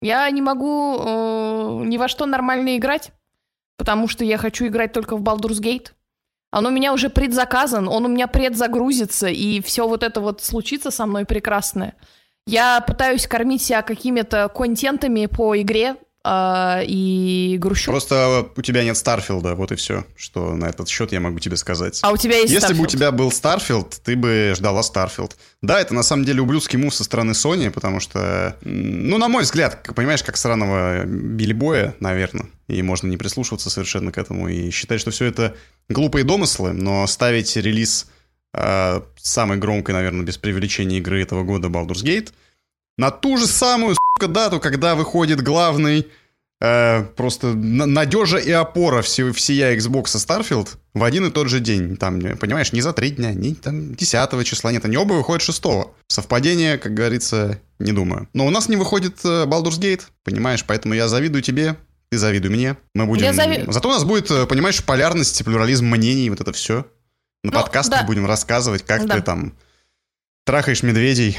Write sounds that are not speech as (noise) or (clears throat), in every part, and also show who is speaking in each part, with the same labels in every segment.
Speaker 1: Я не могу э, ни во что нормально играть, потому что я хочу играть только в Baldur's Gate. Он у меня уже предзаказан, он у меня предзагрузится, и все вот это вот случится со мной прекрасное. Я пытаюсь кормить себя какими-то контентами по игре, э, и грущу.
Speaker 2: Просто у тебя нет Starfield а, вот и все, что на этот счет я могу тебе сказать.
Speaker 1: А у тебя есть
Speaker 2: Если бы у
Speaker 1: Starfield?
Speaker 2: тебя был Starfield, ты бы ждала Starfield. Да, это на самом деле ублюдский мув со стороны Sony, потому что, ну, на мой взгляд, понимаешь, как сраного Билли Боя, наверное, и можно не прислушиваться совершенно к этому и считать, что все это глупые домыслы, но ставить релиз э, самой громкой, наверное, без преувеличения игры этого года Baldur's Gate на ту же самую, дату, когда выходит главный э, просто на- надежа и опора все, всея Xbox и Starfield в один и тот же день. Там, понимаешь, не за три дня, не там 10 числа, нет, они оба выходят 6 Совпадение, как говорится, не думаю. Но у нас не выходит э, Baldur's Gate, понимаешь, поэтому я завидую тебе, ты завидуй мне. Мы будем...
Speaker 1: Я зави-
Speaker 2: Зато у нас будет, э, понимаешь, полярность, плюрализм мнений, вот это все. На
Speaker 1: Ну,
Speaker 2: подкастах
Speaker 1: да.
Speaker 2: будем рассказывать, как
Speaker 1: Да.
Speaker 2: ты там трахаешь медведей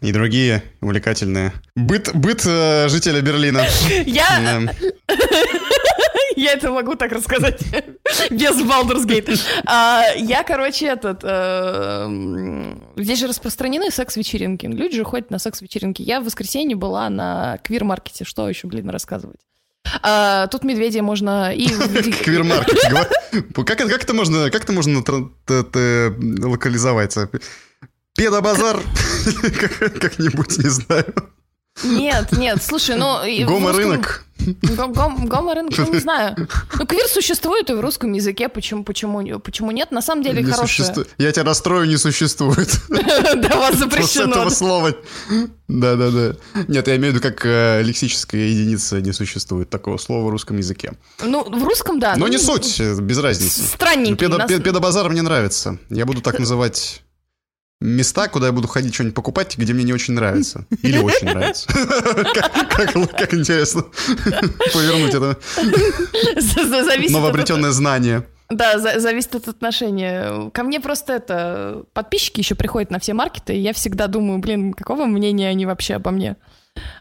Speaker 2: и другие увлекательные. Быт, быт э, жителя Берлина.
Speaker 1: Я, (laughs) я это могу так рассказать (laughs) без Baldur's Gate. А, я, короче, этот... э, здесь же распространены секс-вечеринки. Люди же ходят на секс-вечеринки. Я в воскресенье была на квир-маркете. Что еще, блин, рассказывать? А, тут медведя можно и... (laughs)
Speaker 2: Квирмаркет. Как это, как это можно, как это можно локализовать? Педобазар? Как- (laughs) Как-нибудь, не знаю.
Speaker 1: Нет, нет, слушай, ну...
Speaker 2: Гомо-рынок.
Speaker 1: Го- го- Гомо-рынок, ну, не (laughs) знаю. Ну, квир существует и в русском языке, почему, почему, почему нет? На самом деле
Speaker 2: Не
Speaker 1: хорошее.
Speaker 2: существует. Я тебя расстрою, не существует. (laughs)
Speaker 1: Да, вас запрещено.
Speaker 2: этого слова. Да-да-да. Нет, я имею в виду, как э, лексическая единица не существует такого слова в русском языке.
Speaker 1: Ну, в русском, да.
Speaker 2: Но
Speaker 1: ну,
Speaker 2: не суть, э, без разницы.
Speaker 1: Странненький.
Speaker 2: Педобазар мне нравится. Я буду так называть места, куда я буду ходить что-нибудь покупать, где мне не очень нравится. Или очень нравится. Как- интересно повернуть это новообретенное знание.
Speaker 1: Да, за- зависит от отношения. Ко мне просто это... Подписчики еще приходят на все маркеты, и я всегда думаю, блин, какого мнения они вообще обо мне?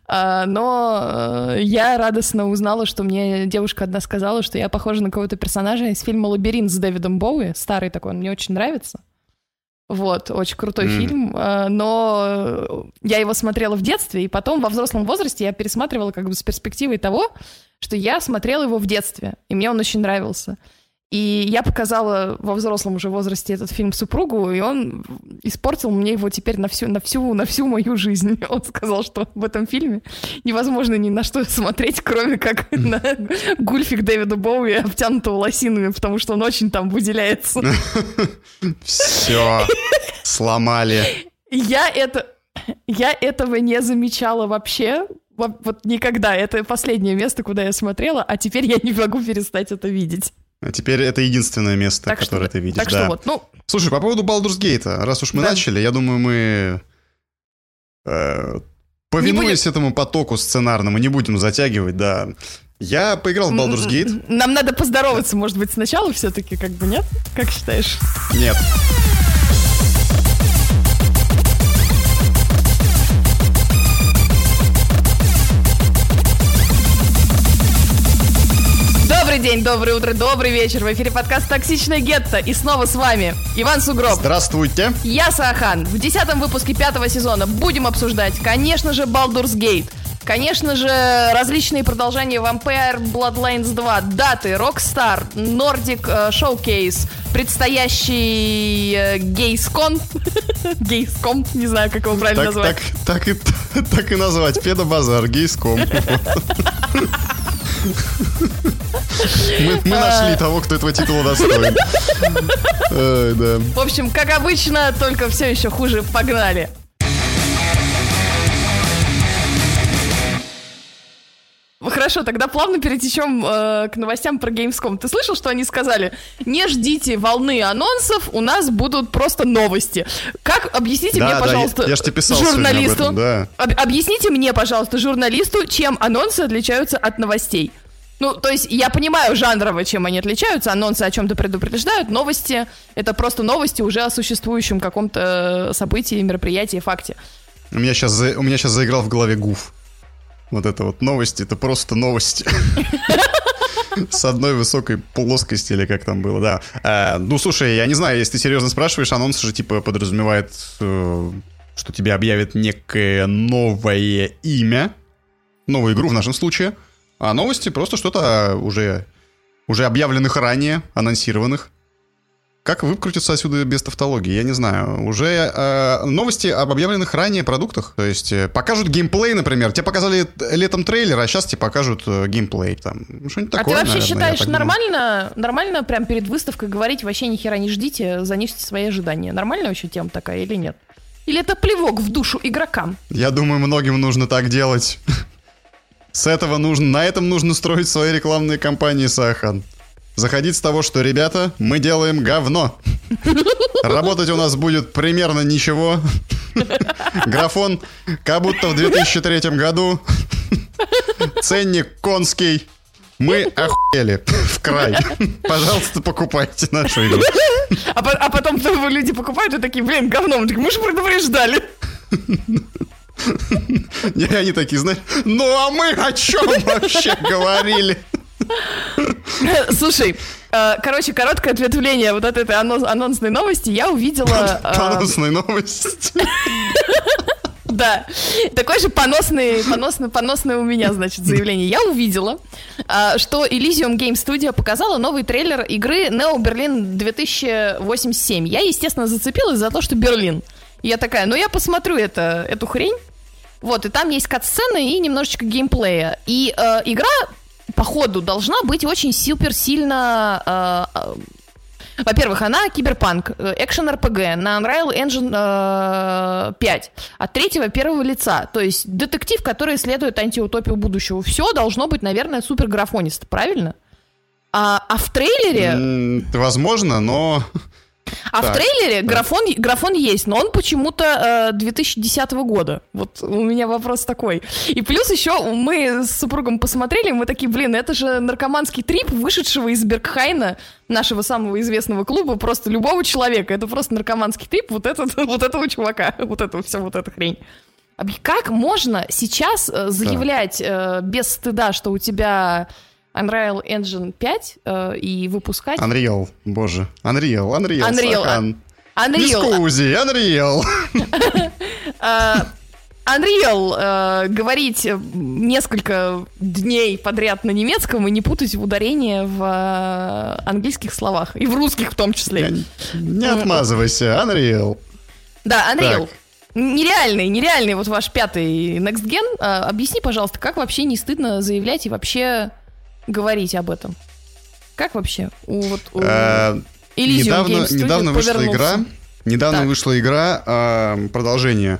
Speaker 1: А, но э, я радостно узнала, что мне девушка одна сказала, что я похожа на кого-то персонажа из фильма «Лабиринт» с Дэвидом Боуи. Старый такой, он мне очень нравится. Вот, очень крутой
Speaker 2: М.
Speaker 1: фильм, э, но я его смотрела в детстве, и потом во взрослом возрасте я пересматривала как бы с перспективой того, что я смотрела его в детстве, и мне он очень нравился. И я показала во взрослом уже возрасте этот фильм супругу, и он испортил мне его теперь на всю, на всю, на всю мою жизнь. (laughs) Он сказал, что в этом фильме невозможно ни на что смотреть, кроме как на гульфик Дэвида Боуи, обтянутого лосинами, потому что он очень там выделяется. (laughs)
Speaker 2: Все. Сломали.
Speaker 1: Я это... Я этого не замечала вообще. Во- Вот никогда. Это последнее место, куда я смотрела, а теперь я не могу перестать это видеть.
Speaker 2: А теперь это единственное место,
Speaker 1: Так что,
Speaker 2: которое ты видишь.
Speaker 1: так что
Speaker 2: да.
Speaker 1: вот, ну,
Speaker 2: Слушай, по поводу Baldur's Gate, раз уж мы
Speaker 1: Да.
Speaker 2: начали, я думаю, мы, э, повинуясь этому потоку сценарному, не будем затягивать, да. Я поиграл в Baldur's Gate.
Speaker 1: нам надо поздороваться, может быть, сначала все-таки, как бы, нет? Как считаешь?
Speaker 2: Нет.
Speaker 1: Добрый день, доброе утро, добрый вечер. В эфире подкаст «Токсичная гетто». И снова с вами Иван Сугроб.
Speaker 2: Здравствуйте.
Speaker 1: Я Саахан. В десятом выпуске пятого сезона будем обсуждать, конечно же, Baldur's Gate. Конечно же, различные продолжения Vampire Bloodlines 2, даты, Rockstar, Nordic э, Showcase, предстоящий э, Гейскон. (laughs) Гейском, не знаю, как его правильно
Speaker 2: Так,
Speaker 1: назвать.
Speaker 2: так, так, и, (laughs) так и назвать. Педобазар, гейском. (laughs) Мы, мы нашли того, кто этого титула достоин.
Speaker 1: В общем, как обычно, только все еще хуже. Погнали. Хорошо, тогда плавно перетечем э, к новостям про Gamescom. Ты слышал, что они сказали? Не ждите волны анонсов, у нас будут просто новости. Как, объясните
Speaker 2: Да,
Speaker 1: мне,
Speaker 2: да,
Speaker 1: пожалуйста,
Speaker 2: я- я ж писал
Speaker 1: журналисту,
Speaker 2: этом, да.
Speaker 1: об- объясните мне, пожалуйста, журналисту, чем анонсы отличаются от новостей. Ну, то есть я понимаю жанрово, чем они отличаются. Анонсы о чем-то предупреждают, новости — это просто новости уже о существующем каком-то событии, мероприятии, факте.
Speaker 2: У меня сейчас, у меня сейчас заиграл в голове гуф. Вот это вот новости, это просто новости. С одной высокой плоскости, или как там было, да. А, ну, слушай, я не знаю, если ты серьезно спрашиваешь, анонс же, типа, подразумевает, э, что тебе объявят некое новое имя, новую игру в нашем случае, а новости просто что-то уже, уже объявленных ранее, анонсированных. Как выкрутиться отсюда без тавтологии, я не знаю. Уже э, новости об объявленных ранее продуктах. То есть э, покажут геймплей, например. Тебе показали летом трейлер, а сейчас тебе покажут э, геймплей. Там,
Speaker 1: что-нибудь такое, А ты вообще наверное, считаешь нормально, нормально прям перед выставкой говорить вообще ни хера не ждите, занесите свои ожидания? Нормальная вообще тема такая или нет? Или это плевок в душу игрокам?
Speaker 2: Я думаю, многим нужно так делать. (laughs) С этого нужно, на этом нужно строить свои рекламные кампании, Сахан заходить с того, что, ребята, мы делаем говно. Работать у нас будет примерно ничего. Графон, как будто в 2003 году. Ценник конский. Мы охуели в край. Пожалуйста, покупайте нашу игру.
Speaker 1: А, а потом люди покупают и такие, блин, говно. Мы, же предупреждали.
Speaker 2: Не, они такие, знаешь, ну а мы о чем вообще говорили? (laughs)
Speaker 1: Слушай, э, Короче, короткое ответвление вот от этой анонсной новости я увидела...
Speaker 2: Э, Анонсной новости. (laughs)
Speaker 1: Да, такой же поносный, поносный, поносный у меня, значит, заявление. Я увидела, э, что Elysium Game Studio показала новый трейлер игры Neo Berlin 2087. Я, естественно, зацепилась за то, что Берлин. я такая, ну я посмотрю это, эту хрень. Вот, и там есть кат-сцены и немножечко геймплея. И э, игра по ходу должна быть очень супер сильно... Э, э, во-первых, она киберпанк, экшен РПГ на Unreal Engine э, 5 от третьего первого лица. То есть детектив, который исследует антиутопию будущего. Все должно быть, наверное, супер графонист, правильно? А, а в трейлере...
Speaker 2: Возможно, но
Speaker 1: а так, в трейлере так. графон, графон есть, но он почему-то э, 2010 года. Вот у меня вопрос такой. И плюс еще мы с супругом посмотрели, мы такие, блин, это же наркоманский трип, вышедшего из Бергхайна, нашего самого известного клуба, просто любого человека. Это просто наркоманский трип вот, этот, (laughs) вот этого чувака, вот этого, вся вот эта хрень. Как можно сейчас э, заявлять э, без стыда, что у тебя Unreal Engine 5 э, и выпускать...
Speaker 2: Unreal, боже. Unreal, Unreal,
Speaker 1: Unreal,
Speaker 2: Сахан.
Speaker 1: Unreal.
Speaker 2: Скузи, Unreal.
Speaker 1: Uh, (laughs) Unreal э, говорить несколько дней подряд на немецком и не путать ударение в э, английских словах. И в русских в том числе.
Speaker 2: Не, не отмазывайся, Unreal.
Speaker 1: Да, Unreal. Так. Нереальный, нереальный вот ваш пятый Next Gen. Э, объясни, пожалуйста, как вообще не стыдно заявлять и вообще говорить об этом? Как вообще? У, вот, у
Speaker 2: а, недавно, недавно вышла игра. Недавно так. вышла игра, а, продолжение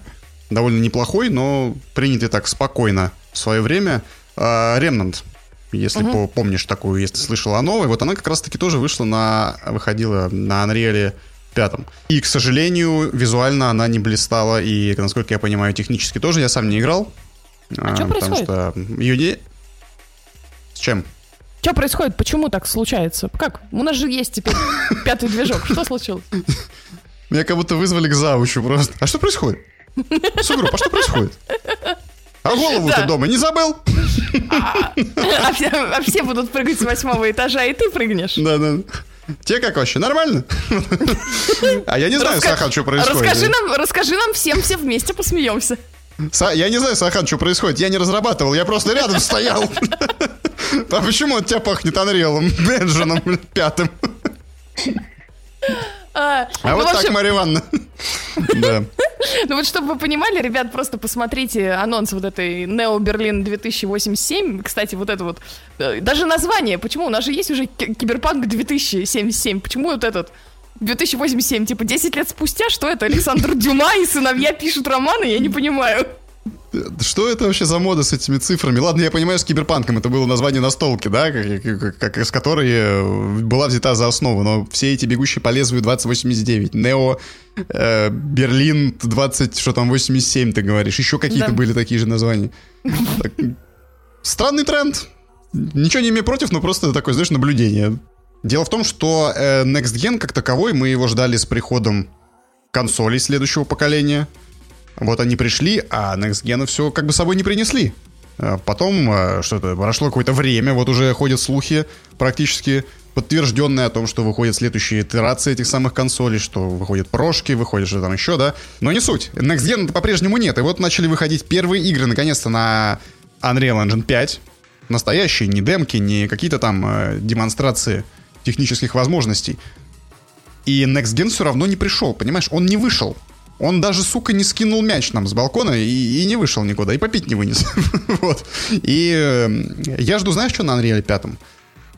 Speaker 2: довольно неплохой, но принятый так спокойно в свое время. А, Remnant, если угу. помнишь такую, если слышала о новой. Вот она как раз-таки тоже вышла на... выходила на Unreal пятом. И, к сожалению, визуально она не блистала, и, насколько я понимаю, технически тоже. Я сам не играл.
Speaker 1: А, а что происходит?
Speaker 2: что ее. С чем?
Speaker 1: Что происходит? Почему так случается? Как? У нас же есть теперь (laughs) пятый движок. Что случилось?
Speaker 2: Меня как будто вызвали к заучу просто. А что происходит? Сугрупп, а что происходит? А голову ты дома не забыл?
Speaker 1: А, а, все, а все будут прыгать с восьмого этажа, и ты прыгнешь.
Speaker 2: Да, да. Тебе как вообще? Нормально? А я не знаю. Сахан, что происходит.
Speaker 1: Расскажи нам, расскажи нам всем, все вместе посмеемся.
Speaker 2: Я не знаю, Сахан, что происходит. Я не разрабатывал, я просто рядом стоял. А почему от тебя пахнет Анриэлом, (laughs) Бенджином пятым? А, а ну, вот общем... так, Мария Ивановна.
Speaker 1: Да. Ну вот, чтобы вы понимали, ребят, просто посмотрите анонс вот этой Neo Berlin 2087. Кстати, вот это вот, э, даже название, почему? У нас же есть уже Киберпанк 2077. Почему вот этот 2087, типа 10 лет спустя, что это? Александр Дюма и сыновья пишут романы? Я не понимаю.
Speaker 2: Что это вообще за мода с этими цифрами? Ладно, я понимаю, с киберпанком это было название настолки, да, как, как, из которой э, была взята за основу, но все эти бегущие по лезвию 2089, Нео, э, Берлин 20, что там, 87 ты говоришь, еще какие-то да. были такие же названия. Так, странный тренд. Ничего не имею против, но просто такое, знаешь, наблюдение. Дело в том, что э, Next Gen как таковой, мы его ждали с приходом консолей следующего поколения — вот они пришли, а Next Gen все как бы собой не принесли. Э, потом э, что-то прошло какое-то время, вот уже ходят слухи практически подтвержденные о том, что выходят следующие итерации этих самых консолей, что выходят прошки, выходит что там еще, да. Но не суть. Next Gen по-прежнему нет. И вот начали выходить первые игры, наконец-то, на Unreal Engine 5. Настоящие, не демки, не какие-то там э, демонстрации технических возможностей. И Next Gen все равно не пришел, понимаешь? Он не вышел. Он даже, сука, не скинул мяч нам с балкона и, и не вышел никуда, и попить не вынес. (laughs) вот. И э, я жду, знаешь, что на Unreal 5?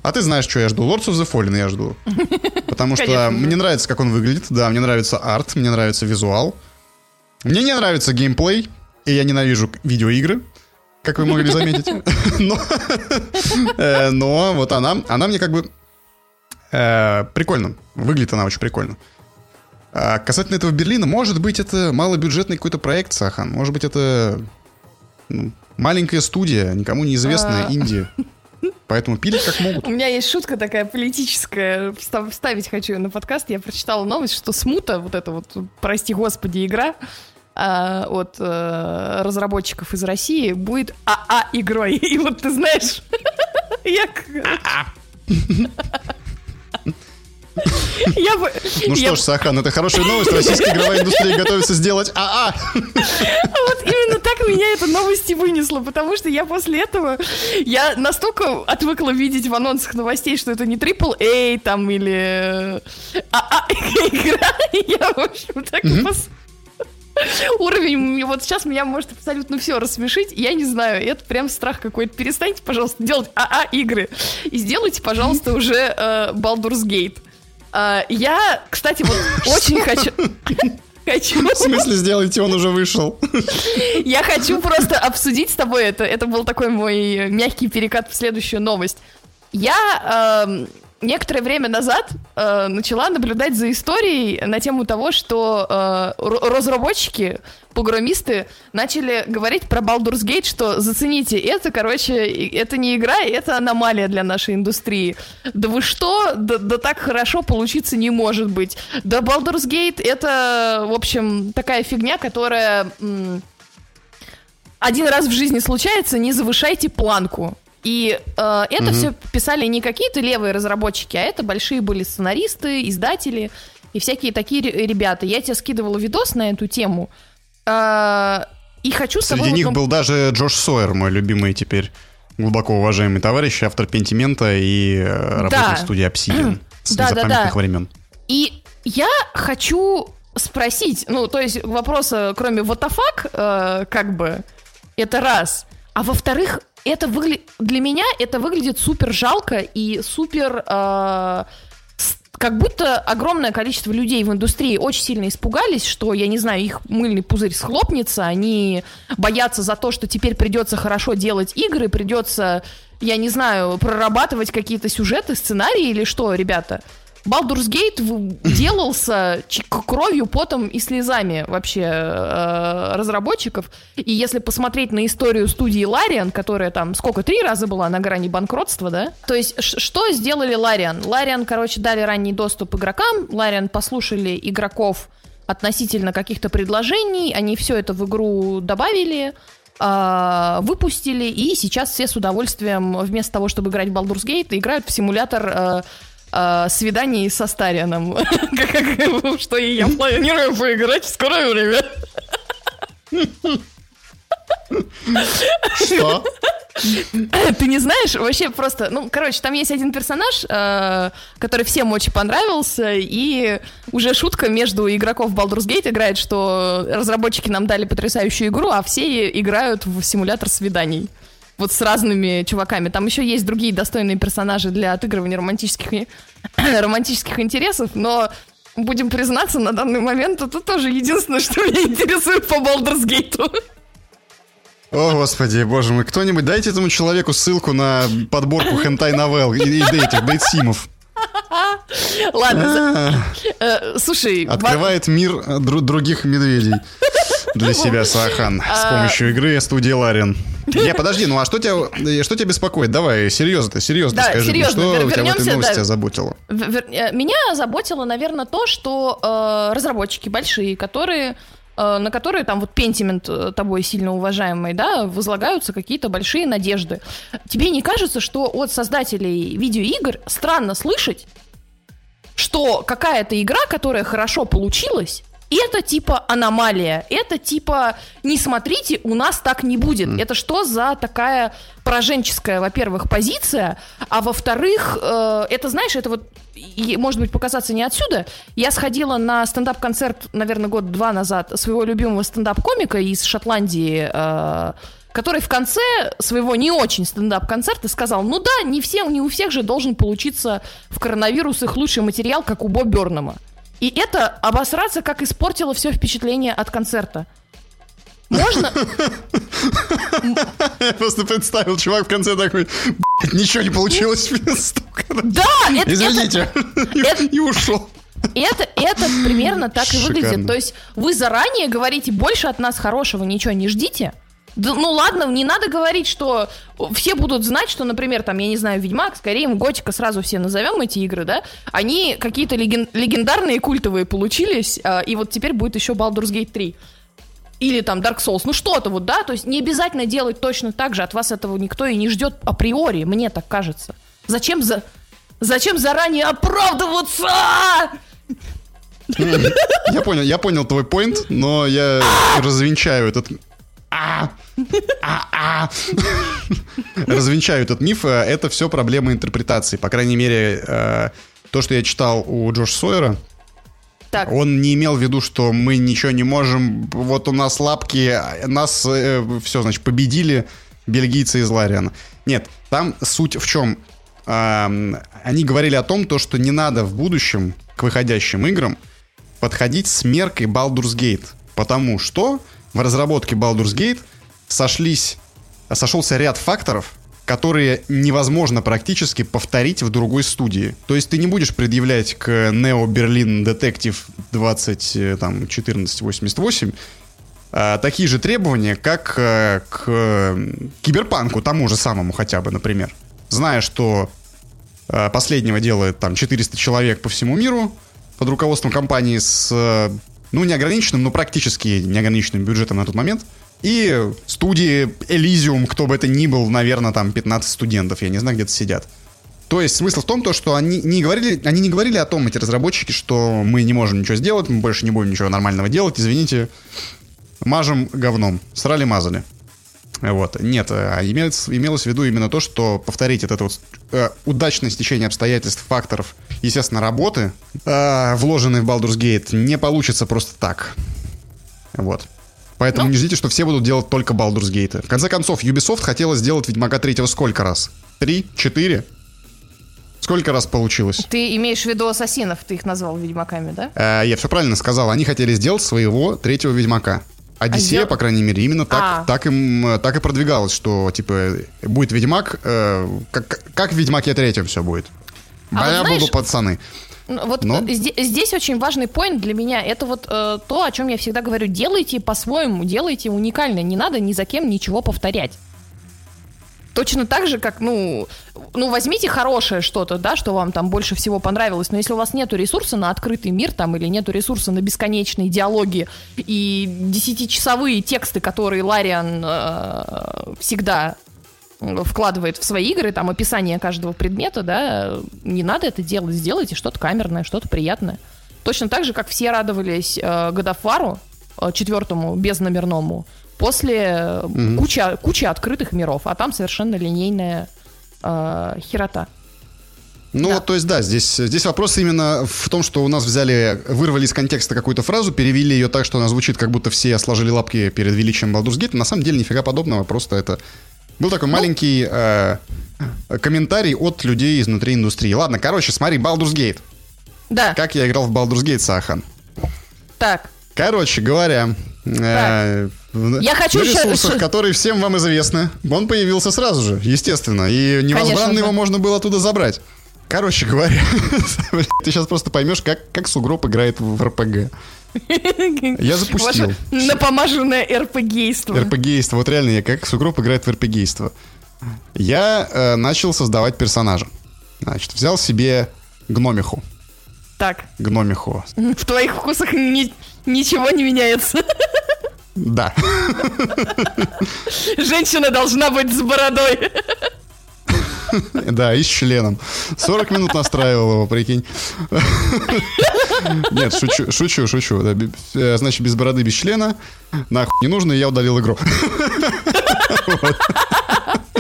Speaker 2: А ты знаешь, что я жду? Lords of the Fallen я жду. (laughs) Потому что Конечно. мне нравится, как он выглядит. Да, мне нравится арт, мне нравится визуал. Мне не нравится геймплей, и я ненавижу видеоигры, как вы могли заметить. (laughs) Но, э, но вот она, она мне как бы э, прикольно. Выглядит она очень прикольно. А касательно этого Берлина, может быть, это малобюджетный какой-то проект, Сахан. Может быть, это ну, маленькая студия, никому неизвестная а... Индия. Поэтому пилят как могут.
Speaker 1: У меня есть шутка такая политическая, вставить хочу на подкаст. Я прочитала новость, что Смута, вот эта вот, прости господи, игра, а, от а, разработчиков из России будет АА игрой. (laughs) И вот ты знаешь, (laughs) я... (laughs)
Speaker 2: Я бы, ну что ж, Сахан, это хорошая новость. Российская (laughs) игровая индустрия готовится сделать АА.
Speaker 1: Вот именно так меня эта новость и вынесла, потому что я после этого, я настолько отвыкла видеть в анонсах новостей, что это не AAA там или АА игра. (laughs) Я, в общем, так уровень, вот сейчас меня может абсолютно все рассмешить, я не знаю, это прям страх какой-то. Перестаньте, пожалуйста, делать АА игры и сделайте, пожалуйста, уже э, Baldur's Gate. А, я, кстати, вот (laughs) очень хочу... (laughs)
Speaker 2: Хочу. В смысле сделайте, он уже вышел.
Speaker 1: Я хочу просто обсудить с тобой это. Это был такой мой мягкий перекат в следующую новость. Я э, некоторое время назад э, начала наблюдать за историей на тему того, что э, разработчики, программисты начали говорить про Baldur's Gate, что зацените, это, короче, это не игра, это аномалия для нашей индустрии. Да вы что? Да, да так хорошо получиться не может быть. Да Baldur's Gate это, в общем, такая фигня, которая... Один раз в жизни случается, не завышайте планку. И э, это угу. все писали не какие-то левые разработчики, а это большие были сценаристы, издатели и всякие такие ребята. Я тебе скидывала видос на эту тему. Э, и хочу
Speaker 2: Среди тобой... них был даже Джош Сойер, мой любимый теперь глубоко уважаемый товарищ, автор Пентимента и э, работник да. студии Obsidian (clears throat) с да, да, да. времен.
Speaker 1: И я хочу спросить, ну, то есть вопроса, кроме what the fuck, э, как бы, это раз. А во-вторых, это выглядит для меня это выглядит супер жалко и супер э, как будто огромное количество людей в индустрии очень сильно испугались, что, я не знаю, их мыльный пузырь схлопнется, они боятся за то, что теперь придется хорошо делать игры, придется, я не знаю, прорабатывать какие-то сюжеты, сценарии или что, ребята. Baldur's Gate делался кровью, потом и слезами вообще э, разработчиков. И если посмотреть на историю студии Лариан, которая там сколько, три раза была на грани банкротства, да? То есть что сделали Лариан? Лариан, короче, дали ранний доступ игрокам, Лариан послушали игроков относительно каких-то предложений, они все это в игру добавили, э, выпустили, и сейчас все с удовольствием, вместо того, чтобы играть в Baldur's Gate, играют в симулятор э, свиданий со Старианом. (laughs) Что и я планирую поиграть в скорое время.
Speaker 2: Что?
Speaker 1: Ты не знаешь? Вообще просто... Ну, короче, там есть один персонаж, э, который всем очень понравился, и уже шутка между игроков Baldur's Gate играет, что разработчики нам дали потрясающую игру, а все играют в симулятор свиданий вот с разными чуваками. Там еще есть другие достойные персонажи для отыгрывания романтических, (clears throat) романтических интересов, но будем признаться, на данный момент это тоже единственное, что меня интересует по Baldur's Gate.
Speaker 2: О, господи, боже мой, кто-нибудь дайте этому человеку ссылку на подборку хентай-новелл и, и этих дейтсимов.
Speaker 1: Ладно, а. э, слушай...
Speaker 2: Открывает мир э, других медведей для себя Сахан с а. помощью игры студии Ларин. Не, (laughs) подожди, ну а что тебя, э, что тебя беспокоит? Давай, серьезно, серьезно да, скажи серьезно, что у тебя в этой новости да. озаботило?
Speaker 1: Меня озаботило, наверное, то, что э, разработчики большие, которые э, на которые там вот пентимент э, тобой сильно уважаемый, да, возлагаются какие-то большие надежды. Тебе не кажется, что от создателей видеоигр странно слышать, что какая-то игра, которая хорошо получилась, это типа аномалия, это типа не смотрите, у нас так не будет. Mm. Это что за такая пораженческая, во-первых, позиция, а во-вторых, э, это знаешь, это вот может быть показаться не отсюда. Я сходила на стендап-концерт, наверное, год-два назад своего любимого стендап-комика из Шотландии. Э, который в конце своего не очень стендап-концерта сказал, ну да, не, все, не у всех же должен получиться в коронавирус их лучший материал, как у Бо Бернама. И это обосраться, как испортило все впечатление от концерта. Можно? (laughs)
Speaker 2: Я просто представил, чувак в конце такой, ничего не получилось. (laughs)
Speaker 1: Да,
Speaker 2: это... Извините. (laughs) И ушел.
Speaker 1: Это, это примерно так и выглядит. То есть вы заранее говорите, больше от нас хорошего ничего не ждите, да, ну ладно, не надо говорить, что все будут знать, что, например, там, я не знаю, Ведьмак, скорее Готика, сразу все назовем эти игры, да, они какие-то леген- легендарные, культовые получились, э, и вот теперь будет еще Baldur's Gate 3. Или там Dark Souls, ну что-то вот, да, то есть не обязательно делать точно так же, от вас этого никто и не ждет априори, мне так кажется. Зачем за... Зачем заранее оправдываться?
Speaker 2: Я понял, я понял твой поинт, но я развенчаю этот а, а, а. развенчаю этот миф. Это все проблема интерпретации. По крайней мере, э, то, что я читал у Джош Сойера, так. Он не имел в виду, что мы ничего не можем, вот у нас лапки, нас э, все, значит, победили бельгийцы из Лариана. Нет, там суть в чем? Э, они говорили о том, то, что не надо в будущем к выходящим играм подходить с меркой Baldur's Gate, потому что в разработке Baldur's Gate сошлись, сошелся ряд факторов, которые невозможно практически повторить в другой студии. То есть ты не будешь предъявлять к Neo Berlin Detective 201488 а, такие же требования, как а, к Киберпанку, тому же самому хотя бы, например. Зная, что а, последнего делает там 400 человек по всему миру под руководством компании с ну, неограниченным, но практически неограниченным бюджетом на тот момент. И студии Elysium, кто бы это ни был, наверное, там 15 студентов, я не знаю, где-то сидят. То есть смысл в том, то, что они не, говорили, они не говорили о том, эти разработчики, что мы не можем ничего сделать, мы больше не будем ничего нормального делать, извините, мажем говном. Срали-мазали. Вот. Нет, а имелось, имелось в виду именно то, что повторить это вот э, удачное стечение обстоятельств, факторов, естественно, работы, э, вложенные в Baldur's Gate, не получится просто так. Вот. Поэтому ну. не ждите, что все будут делать только Baldur's Gate. В конце концов, Ubisoft хотела сделать Ведьмака третьего сколько раз? Три? Четыре? Сколько раз получилось?
Speaker 1: Ты имеешь в виду ассасинов, ты их назвал ведьмаками, да?
Speaker 2: Э, я все правильно сказал. Они хотели сделать своего третьего ведьмака. Одиссея, а по крайней мере, именно так, а. так, им, так и продвигалось, что, типа, будет Ведьмак, э, как, как в Ведьмаке третьем все будет. А я вот знаешь, буду пацаны.
Speaker 1: Ну, вот Но... здесь, здесь очень важный поинт для меня. Это вот э, то, о чем я всегда говорю. Делайте по-своему, делайте уникально. Не надо ни за кем ничего повторять. Точно так же, как, ну, ну, возьмите хорошее что-то, да, что вам там больше всего понравилось, но если у вас нету ресурса на открытый мир там или нету ресурса на бесконечные диалоги и десятичасовые тексты, которые Лариан э, всегда вкладывает в свои игры, там описание каждого предмета, да, не надо это делать, сделайте что-то камерное, что-то приятное. Точно так же, как все радовались э, War, э, четвертому, безномерному, после угу. кучи, кучи открытых миров, а там совершенно линейная э, херота.
Speaker 2: Ну, да. то есть, да, здесь, здесь вопрос именно в том, что у нас взяли, вырвали из контекста какую-то фразу, перевели ее так, что она звучит, как будто все сложили лапки перед величием Baldur's Gate. На самом деле, нифига подобного, просто это был такой ну, маленький э, комментарий от людей изнутри индустрии. Ладно, короче, смотри, Baldur's Gate.
Speaker 1: Да.
Speaker 2: Как я играл в Baldur's Gate, Сахан.
Speaker 1: Так.
Speaker 2: Короче говоря,
Speaker 1: э, я хочу
Speaker 2: на ресурсах, которые всем вам известны, он появился сразу же, естественно, и невозбранно его можно было оттуда забрать. Короче говоря, (laughs) ты сейчас просто поймешь, как, как Сугроб играет в РПГ. Я запустил. Ваше
Speaker 1: напомаженное РПГейство.
Speaker 2: РПГейство. Вот реально, я как Сугроб играет в РПГейство. Я э, начал создавать персонажа. Значит, взял себе гномиху.
Speaker 1: Так.
Speaker 2: Гномиху.
Speaker 1: В твоих вкусах ни, ничего не меняется.
Speaker 2: Да.
Speaker 1: Женщина должна быть с бородой. (laughs)
Speaker 2: Да, и с членом. 40 минут настраивал его, прикинь. (laughs) Нет, шучу, шучу, шучу. Э, значит, без бороды, без члена. Нахуй не нужно, и я удалил игру.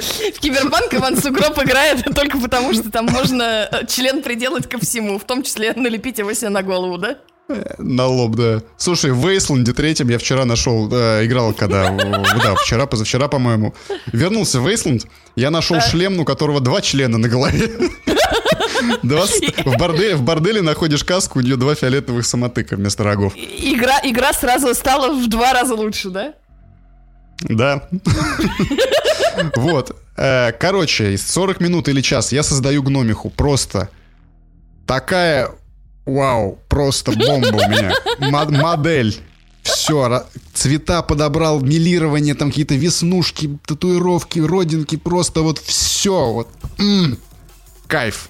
Speaker 1: В Киберпанк Иван Сугроб играет (laughs) только потому, что там можно э, член приделать ко всему, в том числе налепить его себе на голову, да?
Speaker 2: На лоб, да. Слушай, в Вейсланде третьем я вчера нашел, э, играл когда, да, вчера, позавчера, по-моему. Вернулся в Вейсланд, я нашел да. шлем, у которого два члена на голове. Два, в, борделе, в борделе находишь каску, у нее два фиолетовых самотыка вместо рогов.
Speaker 1: Игра, игра сразу стала в два раза лучше, да?
Speaker 2: Да. Вот. Э, короче, 40 минут или час я создаю гномиху. Просто такая... Вау, просто бомба у меня. Модель. Все, цвета подобрал, милирование, там какие-то веснушки, татуировки, родинки, просто вот все. Вот. М-м, кайф.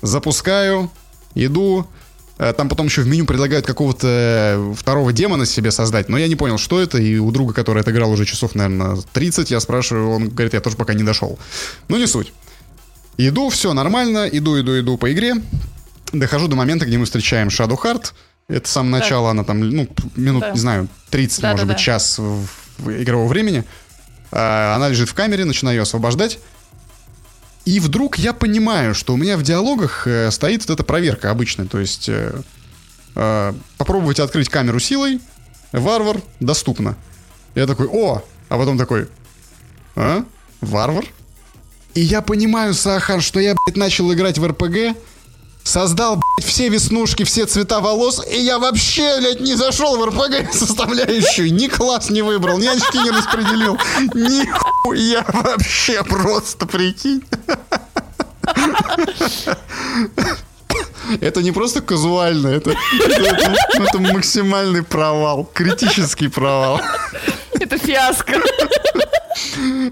Speaker 2: Запускаю, иду, Э, там потом еще в меню предлагают какого-то э, второго демона себе создать, но я не понял, что это, и у друга, который отыграл уже часов, наверное, 30, я спрашиваю, он говорит, я тоже пока не дошел. Ну, не суть. Иду, все нормально, иду, иду, иду по игре, дохожу до момента, где мы встречаем Shadow Heart, это с самого начала, она там, ну, минут, да. не знаю, 30, да, может да, быть, да. час в, в игрового времени. А, она лежит в камере, начинаю ее освобождать. И вдруг я понимаю, что у меня в диалогах э, стоит вот эта проверка обычная. То есть э, э, попробовать открыть камеру силой, варвар, доступно. Я такой, о! А потом такой, а? Варвар? И я понимаю, Сахан, что я, блядь, начал играть в РПГ, создал, блядь, все веснушки, все цвета волос, и я вообще, блядь, не зашел в РПГ (laughs) составляющую, ни класс не выбрал, ни очки не распределил, ни я вообще просто, прикинь. Это не просто казуально, это, это, это максимальный провал, критический провал.
Speaker 1: Это фиаско.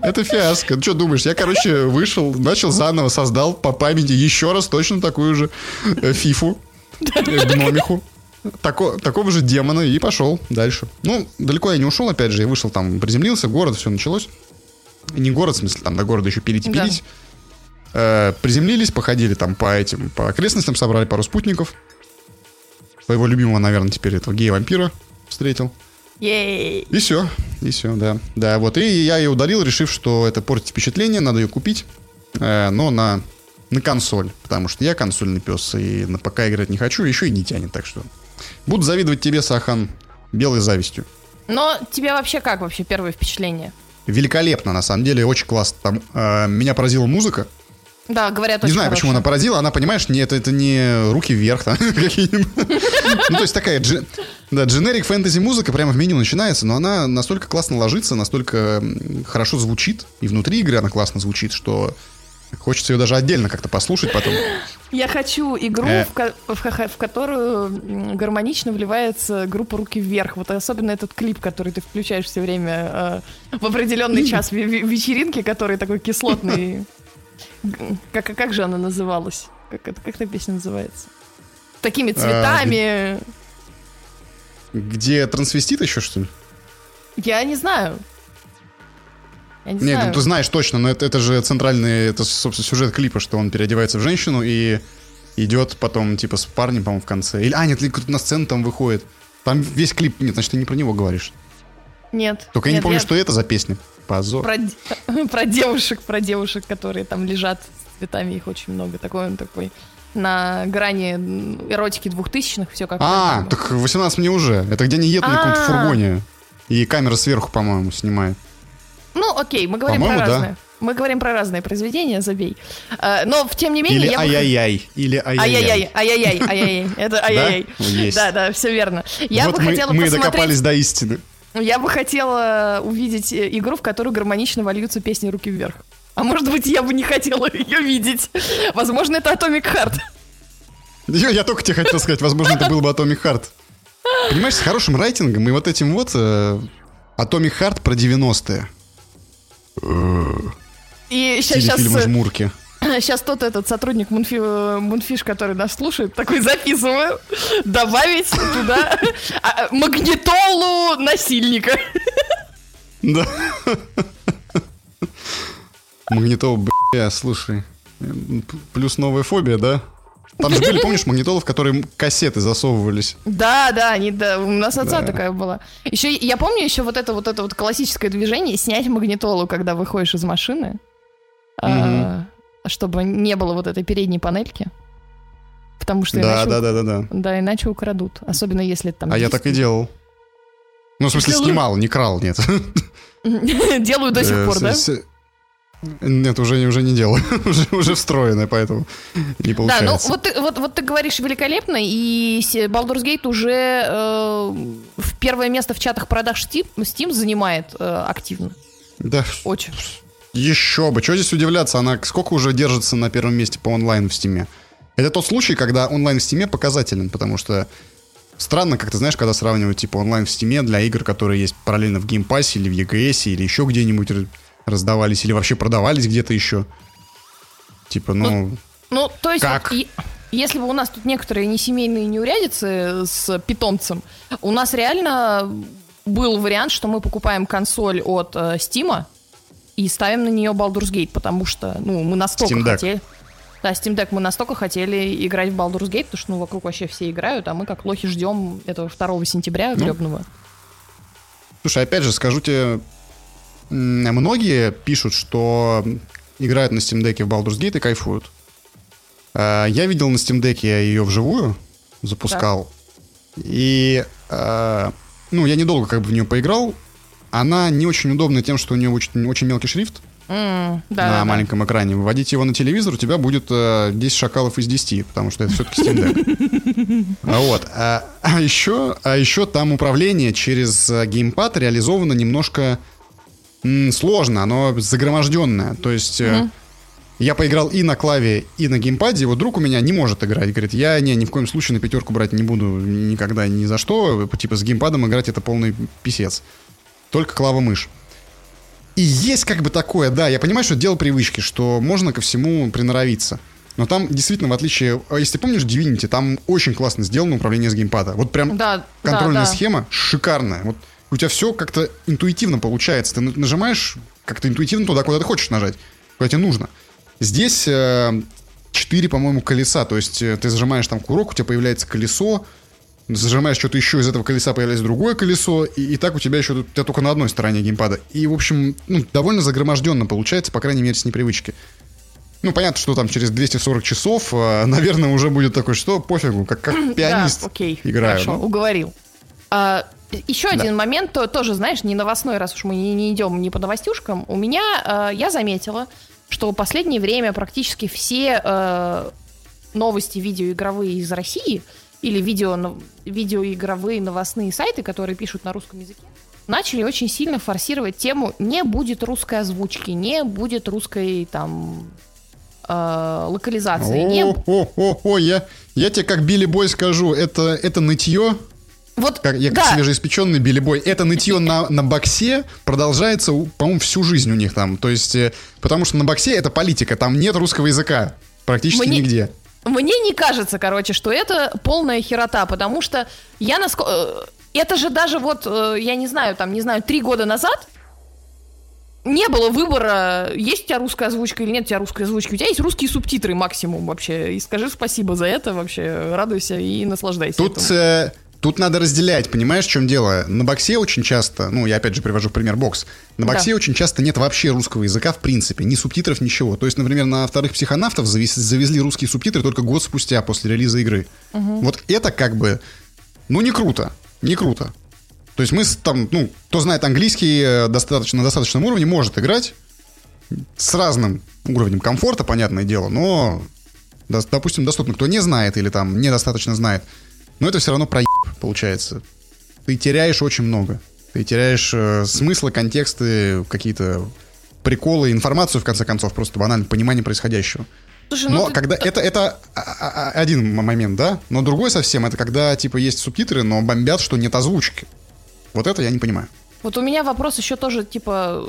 Speaker 2: Это фиаско. Ну, что думаешь? Я, короче, вышел, начал заново, создал по памяти еще раз точно такую же э, фифу, э, гномиху. Тако, такого же демона и пошел дальше. Ну, далеко я не ушел, опять же, я вышел там, приземлился, город, все началось. Не город, в смысле, там до города еще пилить. Да. Э, приземлились, походили там по этим, по окрестностям, собрали пару спутников. Своего любимого, наверное, теперь этого гея-вампира встретил.
Speaker 1: Ей!
Speaker 2: И все, и все, да. Да, вот, и я ее удалил, решив, что это портит впечатление, надо ее купить, э, но на, на консоль, потому что я консольный пес, и на ПК играть не хочу, еще и не тянет, так что... Буду завидовать тебе, Сахан, белой завистью.
Speaker 1: Но тебе вообще как вообще первое впечатление?
Speaker 2: Великолепно, на самом деле, очень классно. Там, э, меня поразила музыка,
Speaker 1: да, говорят,
Speaker 2: Не знаю, почему она поразила. Она, понимаешь, не, это, это не руки вверх там (laughs) какие-нибудь. Ну, то есть такая да, дженерик фэнтези музыка прямо в меню начинается, но она настолько классно ложится, настолько хорошо звучит, и внутри игры она классно звучит, что хочется ее даже отдельно как-то послушать потом.
Speaker 1: Я хочу игру, э. в, в, в которую гармонично вливается группа «Руки вверх». Вот особенно этот клип, который ты включаешь все время э, в определенный (laughs) час вечеринки, который такой кислотный. Как, как же она называлась? Как, как эта песня называется? Такими а, цветами. А,
Speaker 2: где трансвестит еще, что ли?
Speaker 1: Я не знаю.
Speaker 2: Я не Нет, знаю. Ну, ты знаешь точно, но это, это же центральный, это, собственно, сюжет клипа, что он переодевается в женщину и идет потом, типа, с парнем, по-моему, в конце. Или, а, нет, на сцену там выходит. Там весь клип, нет, значит, ты не про него говоришь.
Speaker 1: Нет.
Speaker 2: Только
Speaker 1: нет,
Speaker 2: я не помню, я... что это за песня. Позор.
Speaker 1: Про, (laughs) про девушек, про девушек, которые там лежат с цветами, их очень много. Такой он такой на грани эротики двухтысячных, все как
Speaker 2: А, так 18 мне уже. Это где они едут на каком-то фургоне. И камера сверху, по-моему, снимает.
Speaker 1: Ну, окей, мы говорим про разные. Мы говорим про разные произведения, забей. А, но, тем не менее...
Speaker 2: Или ай-яй-яй. Или
Speaker 1: ай-яй-яй. Ай-яй-яй, ай-яй-яй. Это ай-яй-яй. Да, да, все верно.
Speaker 2: Я бы хотела мы докопались до истины.
Speaker 1: Я бы хотела увидеть э, игру, в которую гармонично вольются песни «Руки вверх». А может быть, я бы не хотела ее видеть. Возможно, это Atomic Heart.
Speaker 2: Я, только тебе хотел сказать, возможно, это был бы Atomic Heart. Понимаешь, с хорошим рейтингом и вот этим вот э, Atomic Heart про 90-е.
Speaker 1: И сейчас... сейчас
Speaker 2: жмурки. (clears throat)
Speaker 1: Сейчас тот этот сотрудник Мунфи, Мунфиш, который нас слушает, такой записываю, (clears throat) добавить туда а, магнитолу насильника. (laughs)
Speaker 2: Да. Магнитол, бля, слушай. Плюс новая фобия, да? Там же были, помнишь, магнитолы, в которые кассеты засовывались.
Speaker 1: Да, да, они, да, у нас отца да. такая была. Еще, я помню еще вот это вот это вот классическое движение, снять магнитолу, когда выходишь из машины, угу. а, чтобы не было вот этой передней панельки. Потому что
Speaker 2: да,
Speaker 1: иначе...
Speaker 2: Да, да, да, да.
Speaker 1: Да, иначе украдут. Особенно если там...
Speaker 2: А я так и делал. Ну, в смысле, снимал, не крал, нет. (laughs)
Speaker 1: Делаю до сих пор, да?
Speaker 2: Нет, уже, уже не делаю. (laughs) уже, уже встроенное, поэтому не получается. Да, ну
Speaker 1: вот ты, вот, вот ты говоришь великолепно, и Baldur's Gate уже э, в первое место в чатах продаж Steam, Steam занимает э, активно.
Speaker 2: Да.
Speaker 1: Очень.
Speaker 2: Еще бы. Что здесь удивляться? Она сколько уже держится на первом месте по онлайн в Steam? Это тот случай, когда онлайн в Steam показателен, потому что Странно, как ты знаешь, когда сравнивают типа онлайн в Steam для игр, которые есть параллельно в Pass или в EGS или еще где-нибудь раздавались или вообще продавались где-то еще. Типа, ну...
Speaker 1: Ну, ну то есть...
Speaker 2: Как?
Speaker 1: И, если бы у нас тут некоторые несемейные неурядицы с питомцем, у нас реально был вариант, что мы покупаем консоль от э, Steam и ставим на нее Baldur's Gate, потому что, ну, мы настолько Steam Deck. хотели... Да, Steam Deck мы настолько хотели играть в Baldur's Gate, потому что, ну, вокруг вообще все играют, а мы как лохи ждем этого 2 сентября ну, гребного.
Speaker 2: Слушай, опять же, скажу тебе многие пишут, что играют на Steam Deck в Baldur's Gate и кайфуют. А, я видел на Steam Deck ее вживую, запускал. Так. И, а, ну, я недолго как бы в нее поиграл. Она не очень удобна тем, что у нее очень, очень мелкий шрифт.
Speaker 1: Mm,
Speaker 2: да, на да, маленьком да. экране. Вводить его на телевизор, у тебя будет э, 10 шакалов из 10, потому что это все-таки Steam Deck. Вот. А, а, еще, а еще там управление через э, геймпад реализовано немножко сложно, оно загроможденное. То есть mm-hmm. я поиграл и на клаве, и на геймпаде, вот друг у меня не может играть. Говорит, я не, ни в коем случае на пятерку брать не буду никогда, ни за что. Типа с геймпадом играть это полный писец. Только клава-мышь. И есть как бы такое, да, я понимаю, что дело привычки, что можно ко всему приноровиться. Но там действительно, в отличие... А если помнишь Divinity, там очень классно сделано управление с геймпада. Вот прям
Speaker 1: да,
Speaker 2: контрольная
Speaker 1: да, да.
Speaker 2: схема шикарная. Вот у тебя все как-то интуитивно получается. Ты нажимаешь как-то интуитивно туда, куда ты хочешь нажать, куда тебе нужно. Здесь э, 4, по-моему, колеса. То есть э, ты зажимаешь там курок, у тебя появляется колесо, зажимаешь что-то еще, из этого колеса появляется другое колесо, и, и так у тебя еще у тебя только на одной стороне геймпада. И, в общем, ну, довольно загроможденно получается, по крайней мере, с непривычки. Ну, понятно, что там через 240 часов, э, (laughs) наверное, уже будет такое, что пофигу, как, как пианист
Speaker 1: да, окей,
Speaker 2: играю.
Speaker 1: Хорошо, ну. уговорил. А, еще да. один момент, то, тоже, знаешь, не новостной, раз уж мы не, не идем не по новостюшкам. У меня, э, я заметила, что в последнее время практически все э, новости видеоигровые из России или видео, видеоигровые новостные сайты, которые пишут на русском языке, начали очень сильно форсировать тему «не будет русской озвучки», «не будет русской там э, локализации». О,
Speaker 2: не... о, о, о, я, я тебе как Билли Бой скажу, это, это нытье,
Speaker 1: вот,
Speaker 2: как, я
Speaker 1: да.
Speaker 2: как свежеиспеченный билибой. Это нытье на, на боксе продолжается, по-моему, всю жизнь у них там. То есть, э, потому что на боксе это политика, там нет русского языка практически
Speaker 1: Мне...
Speaker 2: нигде.
Speaker 1: Мне не кажется, короче, что это полная херота, потому что я насколько... Э, это же даже вот, э, я не знаю, там, не знаю, три года назад не было выбора, есть у тебя русская озвучка или нет у тебя русской озвучки. У тебя есть русские субтитры максимум вообще. И скажи спасибо за это вообще. Радуйся и наслаждайся.
Speaker 2: Тут э, Тут надо разделять, понимаешь, в чем дело? На боксе очень часто, ну, я опять же привожу пример бокс, на боксе да. очень часто нет вообще русского языка в принципе, ни субтитров, ничего. То есть, например, на вторых психонавтов завезли русские субтитры только год спустя после релиза игры. Угу. Вот это как бы, ну, не круто, не круто. То есть мы там, ну, кто знает английский э, достаточно, на достаточном уровне, может играть с разным уровнем комфорта, понятное дело, но, допустим, доступно. Кто не знает или там недостаточно знает, но это все равно проеб, получается. Ты теряешь очень много. Ты теряешь э, смыслы, контексты, какие-то приколы, информацию, в конце концов, просто банально понимание происходящего. Слушай, ну но ты... когда это, это а, а, а, один момент, да? Но другой совсем, это когда, типа, есть субтитры, но бомбят, что нет озвучки. Вот это я не понимаю.
Speaker 1: Вот у меня вопрос еще тоже, типа,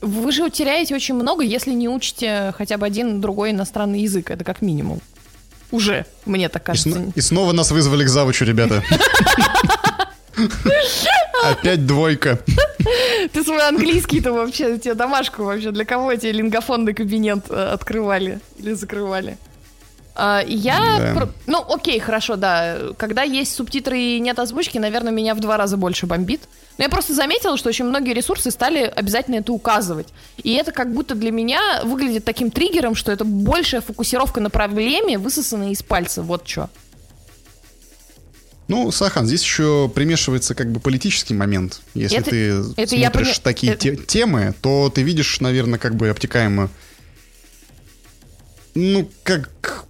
Speaker 1: Вы же теряете очень много, если не учите хотя бы один другой иностранный язык. Это как минимум. Уже, мне так
Speaker 2: И,
Speaker 1: кажется.
Speaker 2: сн- и снова нас вызвали к завучу, ребята. Опять двойка.
Speaker 1: Ты свой английский-то вообще, тебе домашку вообще, для кого тебе лингофонный кабинет э, открывали или закрывали? А, я,
Speaker 2: Да.
Speaker 1: про- ну окей, хорошо, да, когда есть субтитры и нет озвучки, наверное, меня в два раза больше бомбит. Но я просто заметила, что очень многие ресурсы стали обязательно это указывать. И это как будто для меня выглядит таким триггером, что это большая фокусировка на проблеме, высосанная из пальца, вот что.
Speaker 2: Ну, Сахан, здесь еще примешивается как бы политический момент. Если
Speaker 1: Это-
Speaker 2: ты
Speaker 1: это я
Speaker 2: смотришь
Speaker 1: поня-
Speaker 2: такие
Speaker 1: это-
Speaker 2: те- темы, то ты видишь, наверное, как бы обтекаемо... Ну, как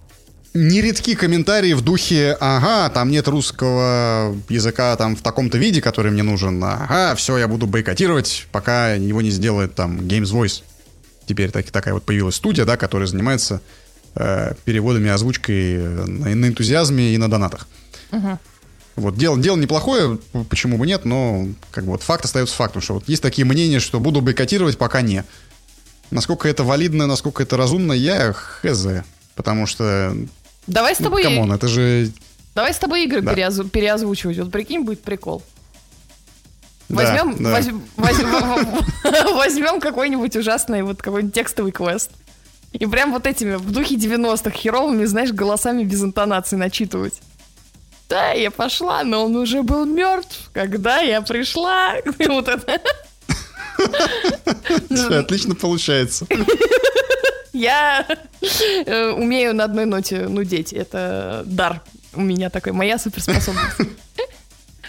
Speaker 2: нередки комментарии в духе «Ага, там нет русского языка там в таком-то виде, который мне нужен. Ага, все, я буду бойкотировать, пока его не сделает там Games Voice». Теперь так, такая вот появилась студия, да, которая занимается э, переводами, озвучкой э, на, на энтузиазме и на донатах. Вот, дело, дело неплохое, почему бы нет, но как бы вот факт остается фактом, что вот есть такие мнения, что буду бойкотировать, пока не. Насколько это валидно, насколько это разумно, я хз. Потому что,
Speaker 1: Давай с
Speaker 2: ну,
Speaker 1: тобой...
Speaker 2: come on, это же...
Speaker 1: Давай с тобой игры
Speaker 2: Да.
Speaker 1: переозв- переозвучивать. Вот прикинь, будет прикол.
Speaker 2: Да,
Speaker 1: Возьмем,
Speaker 2: да.
Speaker 1: возь- возь- (laughs) возьмем какой-нибудь ужасный вот какой-нибудь текстовый квест. И прям вот этими в духе 90-х херовыми, знаешь, голосами без интонации начитывать. Да, я пошла, но он уже был мертв, когда я пришла. (laughs) Вот это. (laughs)
Speaker 2: Отлично получается.
Speaker 1: Я э, умею на одной ноте нудеть. Это дар у меня такой, моя суперспособность. (laughs)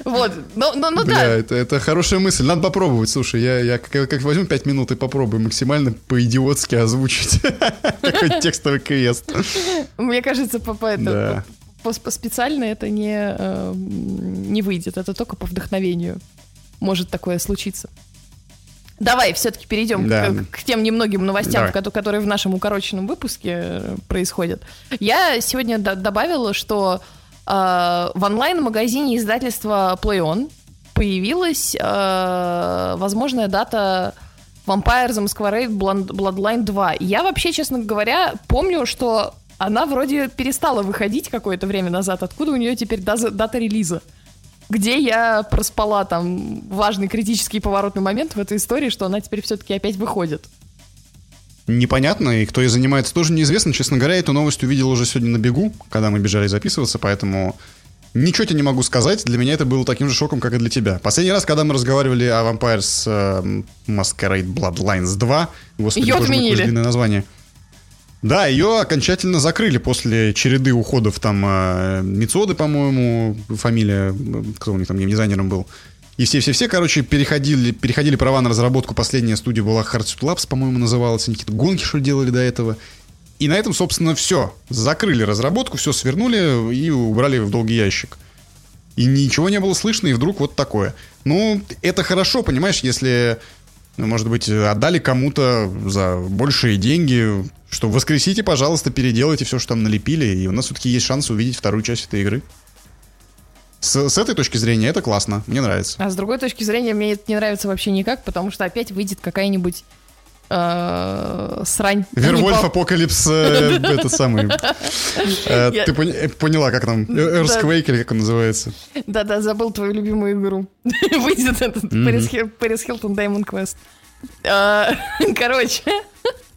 Speaker 1: Вот, ну, ну, ну
Speaker 2: Бля,
Speaker 1: да,
Speaker 2: это, это хорошая мысль. Надо попробовать. Слушай, я, я как, как возьму 5 минут и попробую максимально по-идиотски озвучить (laughs) какой-то текстовый квест.
Speaker 1: Мне кажется, по- специально это не, э, не выйдет. Это только по вдохновению может такое случиться. Давай все-таки перейдем
Speaker 2: Да.
Speaker 1: к, к тем немногим новостям,
Speaker 2: Давай.
Speaker 1: кото- которые в нашем укороченном выпуске э, происходят. Я сегодня д- добавила, что э, в онлайн-магазине издательства PlayOn появилась э, возможная дата Vampire the Masquerade Blood- Bloodline 2. И Я вообще, честно говоря, помню, что она вроде перестала выходить какое-то время назад. Откуда у нее теперь дата релиза? Где я проспала там важный критический поворотный момент в этой истории, что она теперь все-таки опять выходит.
Speaker 2: Непонятно, и кто ей занимается, тоже неизвестно. Честно говоря, эту новость увидел уже сегодня на бегу, когда мы бежали записываться, поэтому ничего тебе не могу сказать. Для меня это было таким же шоком, как и для тебя. Последний раз, когда мы разговаривали о Vampires э, Masquerade Bloodlines 2, господи,
Speaker 1: Её
Speaker 2: боже мой,
Speaker 1: отменили.
Speaker 2: название. Да, ее окончательно закрыли после череды уходов там э, Мицоды, по-моему, фамилия, кто у них там геймдизайнером был. И все-все-все, короче, переходили, переходили права на разработку. Последняя студия была Hardsuit Labs, по-моему, называлась. Они какие-то гонки, что ли, делали до этого. И на этом, собственно, все. Закрыли разработку, все свернули и убрали в долгий ящик. И ничего не было слышно, и вдруг вот такое. Ну, это хорошо, понимаешь, если, может быть, отдали кому-то за большие деньги, что воскресите, пожалуйста, переделайте все, что там налепили, и у нас все-таки есть шанс увидеть вторую часть этой игры. С, с этой точки зрения это классно, мне нравится.
Speaker 1: А с другой точки зрения, мне это не нравится вообще никак, потому что опять выйдет какая-нибудь э, срань.
Speaker 2: Werewolf
Speaker 1: Не по-
Speaker 2: Apocalypse, э, (laughs) это самый... э, Ты поняла, как там? Earthquake или как он называется?
Speaker 1: Да-да, забыл твою любимую игру. (laughs) Выйдет этот Пэрис Хил- Пэрис Хилтон Diamond Quest. (laughs) Короче,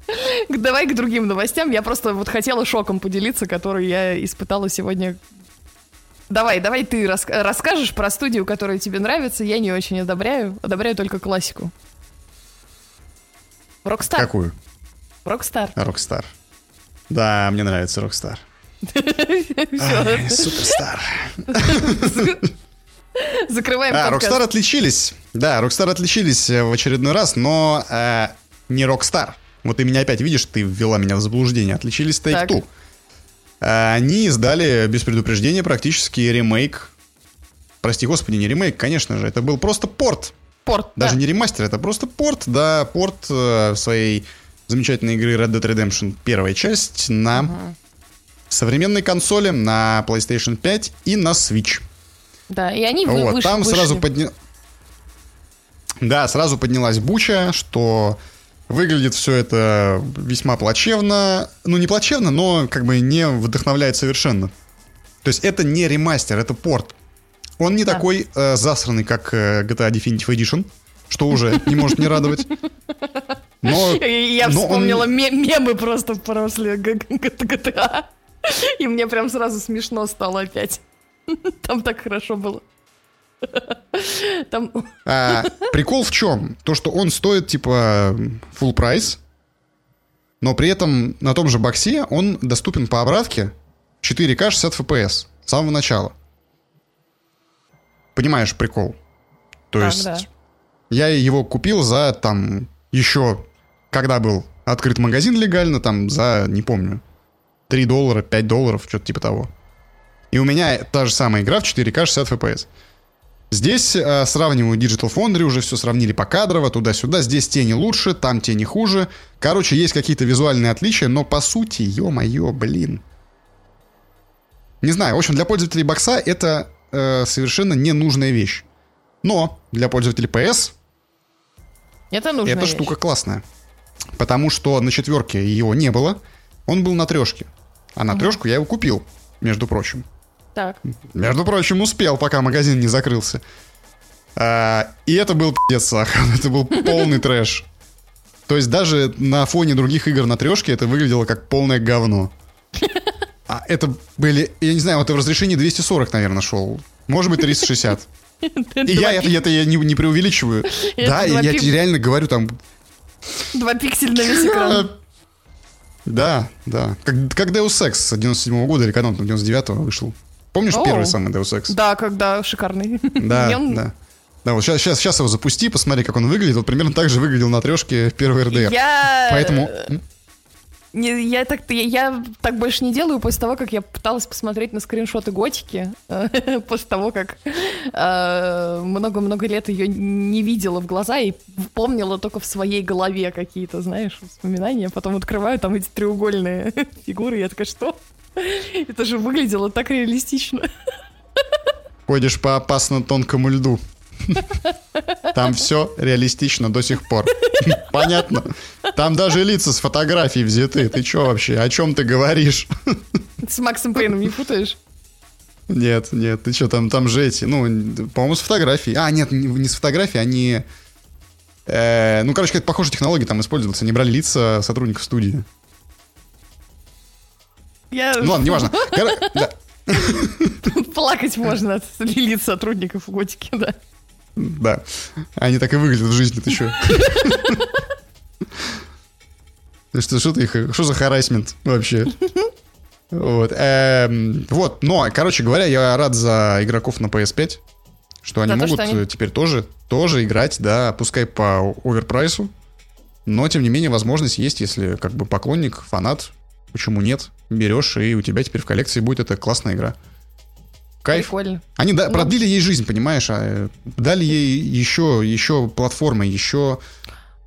Speaker 1: (laughs) давай к другим новостям. Я просто вот хотела шоком поделиться, который я испытала сегодня. Давай, давай ты рас- расскажешь про студию, которая тебе нравится. Я не очень одобряю. Одобряю только классику. Rockstar.
Speaker 2: Какую?
Speaker 1: Rockstar.
Speaker 2: Rockstar. Да, мне нравится
Speaker 1: Rockstar. (laughs)
Speaker 2: Superstar. (laughs)
Speaker 1: закрываем
Speaker 2: А. Rockstar отличились. Да, Rockstar отличились э, в очередной раз, но э, не Rockstar. Вот ты меня опять видишь, ты ввела меня в заблуждение. Отличились. Take-Two. Они издали без предупреждения практически ремейк. Прости господи, не ремейк, конечно же. Это был просто порт.
Speaker 1: Порт.
Speaker 2: Даже
Speaker 1: да.
Speaker 2: не ремастер, это просто порт, да, порт э, своей замечательной игры Red Dead Redemption первая часть на современной консоли, на PlayStation 5 и на Switch.
Speaker 1: Да, и они вы,
Speaker 2: Вот,
Speaker 1: выш-
Speaker 2: там
Speaker 1: вышли.
Speaker 2: сразу подня... Да, сразу поднялась буча, что Выглядит все это весьма плачевно. Ну, не плачевно, но как бы не вдохновляет совершенно. То есть это не ремастер, это порт. Он не да. такой э, засранный, как э, GTA Definitive Edition, что уже не может не радовать.
Speaker 1: Но, Я но вспомнила он... мемы просто после GTA. И мне прям сразу смешно стало опять. Там так хорошо было. (laughs)
Speaker 2: Там... А, прикол в чем? То, что он стоит типа full прайс, но при этом на том же боксе он доступен по обратке 4К 60 FPS с самого начала. Понимаешь прикол? То так, есть да. я его купил за там еще, когда был открыт магазин легально, там за, не помню, 3 доллара, 5 долларов, что-то типа того. И у меня та же самая игра в 4К 60 FPS. Здесь э, сравниваю Digital Foundry, уже все сравнили по кадрово, туда-сюда. Здесь тени лучше, там тени хуже. Короче, есть какие-то визуальные отличия, но по сути, ё-моё, блин. Не знаю, в общем, для пользователей бокса это э, совершенно ненужная вещь. Но для пользователей PS
Speaker 1: это нужная
Speaker 2: эта
Speaker 1: вещь.
Speaker 2: штука классная. Потому что на четверке его не было, он был на трешке. А на угу. трешку я его купил, между прочим.
Speaker 1: Так.
Speaker 2: Между прочим, успел, пока магазин не закрылся. А, и это был пиздец сахар. (laughs) Это был полный трэш. То есть даже на фоне других игр на трешке это выглядело как полное говно. А это были, я не знаю, это в разрешении 240, наверное, шел. Может быть, 360. И я это, это я не, не преувеличиваю. Да, я, я реально говорю там...
Speaker 1: Два пикселя на весь экран. (laughs)
Speaker 2: Да, да. Как, как Deus Ex 97 года или когда он там 99-го вышел. Помнишь первый самый Deus Ex?
Speaker 1: Да, когда шикарный. (laughs)
Speaker 2: Да, да. Да, вот сейчас, сейчас, сейчас его запусти, посмотри, как он выглядит. Вот примерно так же выглядел на трешке в первый РДР.
Speaker 1: Я...
Speaker 2: Поэтому...
Speaker 1: Не, я, так, я, я так больше не делаю после того, как я пыталась посмотреть на скриншоты Готики, (laughs) после того, как э, много-много э, лет ее не видела в глаза и помнила только в своей голове какие-то, знаешь, воспоминания. Потом открываю там эти треугольные (laughs) фигуры, и я такая, что? (laughs) Это же выглядело так реалистично.
Speaker 2: Ходишь по опасно тонкому льду. Там (laughs) все реалистично до сих пор. (laughs) Понятно. Там даже лица с фотографий взяты. Ты что вообще? О чем ты говоришь?
Speaker 1: С Максом Пейном не путаешь?
Speaker 2: Нет, нет, ты что, там, там же эти, ну, по-моему, с фотографией. А, нет, не с фотографией, они... Э, ну, короче, какая-то похожая технология там использовалась. Они брали лица сотрудников студии.
Speaker 1: Я...
Speaker 2: Ну ладно, неважно. (laughs)
Speaker 1: Плакать можно от лиц сотрудников готики, да.
Speaker 2: Да. Они так и выглядят в жизни, ты что? Что, что, ты, что за харасмент вообще? Вот. Эм, вот, но, короче говоря, я рад за игроков на PS5, что они могут теперь тоже, тоже играть, да, пускай по оверпрайсу, но, тем не менее, возможность есть, если как бы поклонник, фанат, почему нет, берешь, и у тебя теперь в коллекции будет эта классная игра. Кайф.
Speaker 1: Прикольно.
Speaker 2: Они да, ну, продлили ей жизнь, понимаешь, а, дали ей еще, еще платформы, еще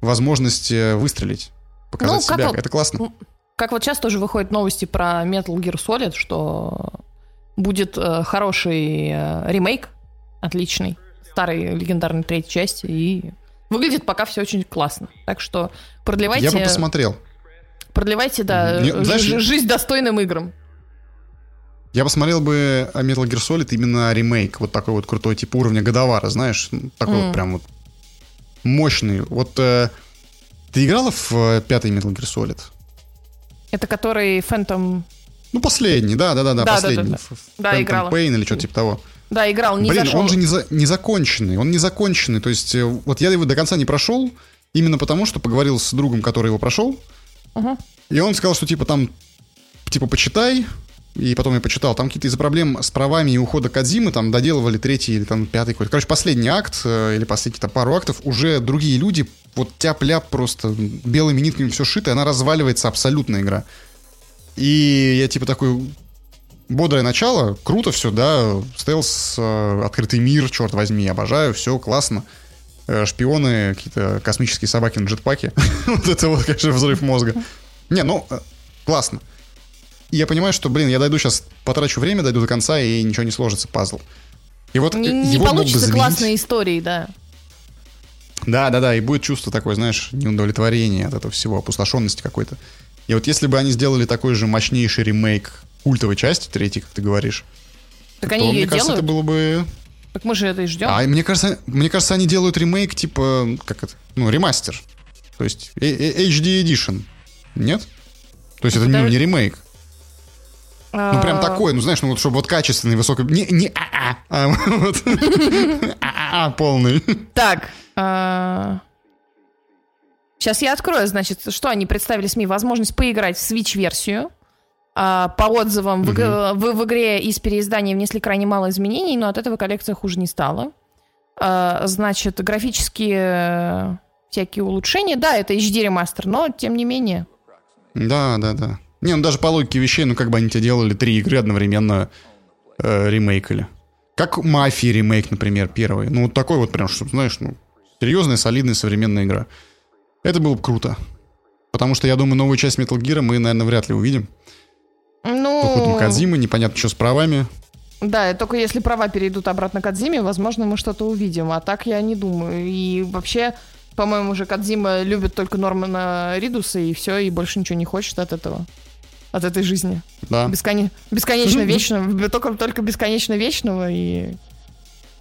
Speaker 2: возможность э, выстрелить, показать ну, себя. Вот, Это классно.
Speaker 1: Как вот сейчас тоже выходят новости про Metal Gear Solid, что будет э, хороший э, ремейк, отличный, старой легендарной третьей части, и выглядит пока все очень классно. Так что продлевайте...
Speaker 2: Я бы посмотрел.
Speaker 1: Продлевайте, да, Не, знаешь, жизнь достойным играм.
Speaker 2: Я посмотрел бы Metal Gear Solid именно ремейк, вот такой вот крутой, типа уровня Годовара, знаешь, такой mm. вот прям вот мощный. Вот э, ты играла в э, пятый Metal Gear Solid?
Speaker 1: Это который Phantom...
Speaker 2: Ну, последний, да, да, да, да, последний.
Speaker 1: Да, да, да. да играла.
Speaker 2: Pain или что-то типа того.
Speaker 1: Да, играл, не
Speaker 2: Блин,
Speaker 1: зашел.
Speaker 2: он же не, за, не законченный, он не законченный. То есть, э, вот я его до конца не прошел, именно потому, что поговорил с другом, который его прошел, и он сказал, что типа там, типа, почитай, и потом я почитал, там какие-то из-за проблем с правами и ухода Кадзимы там доделывали третий или там пятый какой-то. Короче, последний акт э, или последние там пару актов уже другие люди, вот тяп-ляп просто белыми нитками все шито, и она разваливается абсолютно игра. И я типа такой, бодрое начало, круто все, да, стелс, э, открытый мир, черт возьми, обожаю, все классно. Э, шпионы, какие-то космические собаки на джетпаке. (laughs) вот это вот, конечно, взрыв мозга. Не, ну, классно. И я понимаю, что, блин, я дойду сейчас, потрачу время, дойду до конца, и ничего не сложится, пазл.
Speaker 1: И вот не, не получится классной истории, да.
Speaker 2: Да, да, да, и будет чувство такое, знаешь, неудовлетворения от этого всего, опустошенности какой-то. И вот если бы они сделали такой же мощнейший ремейк культовой части, третьей, как ты говоришь,
Speaker 1: Так
Speaker 2: то,
Speaker 1: они
Speaker 2: мне кажется,
Speaker 1: делают.
Speaker 2: это было бы...
Speaker 1: Так мы же это и ждем.
Speaker 2: А мне кажется, мне кажется, они делают ремейк типа, как это, ну, ремастер. То есть э- э- HD Edition. Нет? То есть это ну, не ремейк. Ну, прям
Speaker 1: А,
Speaker 2: такой, ну, знаешь, ну, вот чтобы вот качественный, высокий... Не, не а-а, а (laughs) вот а-а полный.
Speaker 1: Так. Сейчас я открою, значит, что они представили СМИ. Возможность поиграть в Switch-версию. А, По отзывам, в, иг- в- в игре из переиздания внесли крайне мало изменений, но от этого коллекция хуже не стала. А, Значит, графические э, всякие улучшения. Да, это HD ремастер, но тем не менее.
Speaker 2: Да, да, да. Не, ну даже по логике вещей, ну как бы они тебе делали три игры одновременно э, ремейкали. Как Мафия ремейк, например, первый. Ну вот такой вот прям, чтобы, знаешь, ну, серьезная, солидная современная игра. Это было бы круто. Потому что, я думаю, новую часть Metal Gear мы, наверное, вряд ли увидим.
Speaker 1: Ну,
Speaker 2: Кадзимы, непонятно, что с правами.
Speaker 1: да, только если права перейдут обратно к Кадзиме, возможно, мы что-то увидим. А так я не думаю. И вообще, по-моему, уже Кадзима любит только Нормана Ридуса, и все, и больше ничего не хочет от этого. От этой жизни.
Speaker 2: Да.
Speaker 1: Бесконе- Бесконечно вечного. (laughs) Только, только бесконечно вечного и...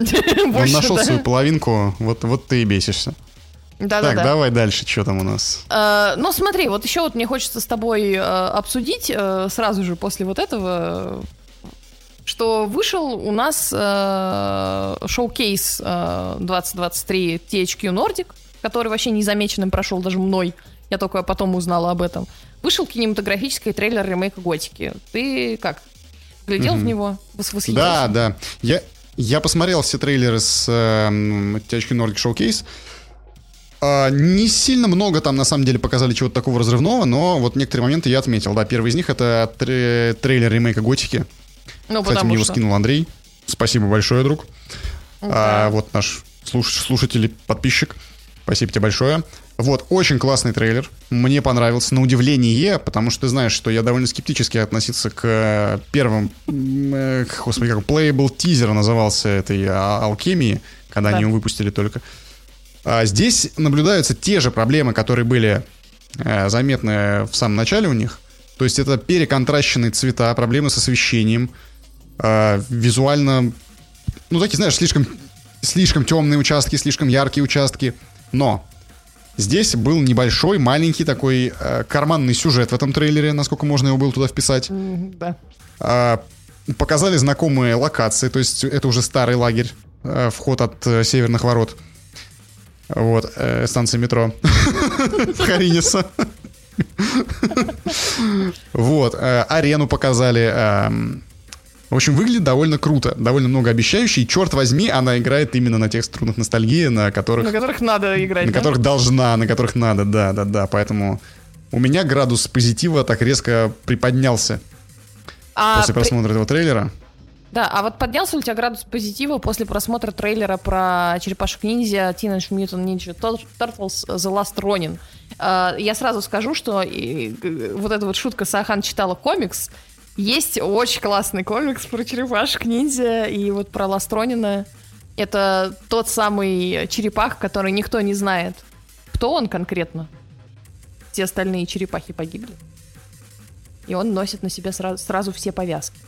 Speaker 1: (laughs)
Speaker 2: Он нашел свою половинку, вот, вот ты и бесишься. Так,
Speaker 1: Да-да-да.
Speaker 2: давай дальше, что там у нас.
Speaker 1: Э, Ну, смотри, вот еще вот мне хочется с тобой э, обсудить э, сразу же после вот этого, э, что вышел у нас э, шоу-кейс э, 2023 THQ Nordic, который вообще незамеченным прошел даже мной. Я только потом узнала об этом. Вышел кинематографический трейлер ремейка Готики. Ты как? Глядел в
Speaker 2: Мгм.
Speaker 1: него? Вос- Восхитился?
Speaker 2: Да, да. Я, я посмотрел все трейлеры с эм, THQ Nordic Showcase. А, не сильно много там, на самом деле, показали чего-то такого разрывного, но вот некоторые моменты я отметил. Да, первый из них — это тре- трейлер ремейка Готики.
Speaker 1: Ну,
Speaker 2: Кстати, мне его
Speaker 1: что...
Speaker 2: скинул Андрей. Спасибо большое, друг.
Speaker 1: Да.
Speaker 2: А, вот наш слуш- слушатель и подписчик. Спасибо тебе большое. Вот, очень классный трейлер. Мне понравился, на удивление, потому что ты знаешь, что я довольно скептически относился к первым, э, к, господи, как Playable Teaser назывался этой а, алхимии, когда
Speaker 1: Да.
Speaker 2: они его выпустили только. Здесь наблюдаются те же проблемы, которые были э, заметны в самом начале у них. То есть это переконтращенные цвета, проблемы с освещением, э, визуально, ну такие, знаешь, слишком, слишком темные участки, слишком яркие участки. Но здесь был небольшой, маленький такой э, карманный сюжет в этом трейлере, насколько можно его было туда вписать.
Speaker 1: Да.
Speaker 2: А, показали знакомые локации, то есть это уже старый лагерь, вход от северных ворот. Вот, э, станция метро (laughs) Хариниса. Вот, э, арену показали. эм, В общем, выглядит довольно круто, довольно многообещающе. И, черт возьми, она играет именно на тех струнах ностальгии, на которых
Speaker 1: На которых надо играть,
Speaker 2: на
Speaker 1: да?
Speaker 2: которых должна, на которых надо, да, да, да. Поэтому у меня градус позитива так резко приподнялся
Speaker 1: А
Speaker 2: после
Speaker 1: при-
Speaker 2: просмотра этого трейлера.
Speaker 1: Да, а вот поднялся у тебя градус позитива после просмотра трейлера про черепашек ниндзя Teenage Mutant Ninja Tur- Turtles The Last Ronin? А, Я сразу скажу, что г- вот эта вот шутка Сахан читала комикс. Есть очень классный комикс про черепашек ниндзя и вот про Last Ронина. Это тот самый черепах, который никто не знает. Кто он конкретно? Все остальные черепахи погибли. И он носит на себе сразу, сразу все повязки.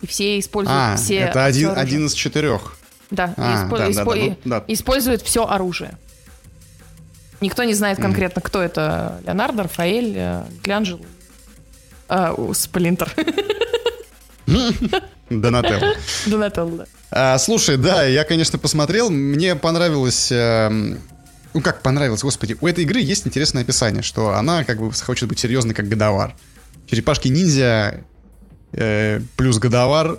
Speaker 1: И все используют
Speaker 2: А,
Speaker 1: все
Speaker 2: это один,
Speaker 1: оружие.
Speaker 2: один из четырех.
Speaker 1: Да,
Speaker 2: А,
Speaker 1: испо-
Speaker 2: да, да,
Speaker 1: испо-
Speaker 2: да,
Speaker 1: и-
Speaker 2: ну, да.
Speaker 1: использует все оружие. Никто не знает конкретно, кто это. Леонардо, Рафаэль, э, Микеланджело. А, Сплинтер. (laughs)
Speaker 2: Донателло.
Speaker 1: Донателло, да.
Speaker 2: А, слушай, да, я, конечно, посмотрел. Мне понравилось... эм, ну, как понравилось, господи. У этой игры есть интересное описание, что она как бы хочет быть серьезной, как годовар. Черепашки-ниндзя э, плюс годовар,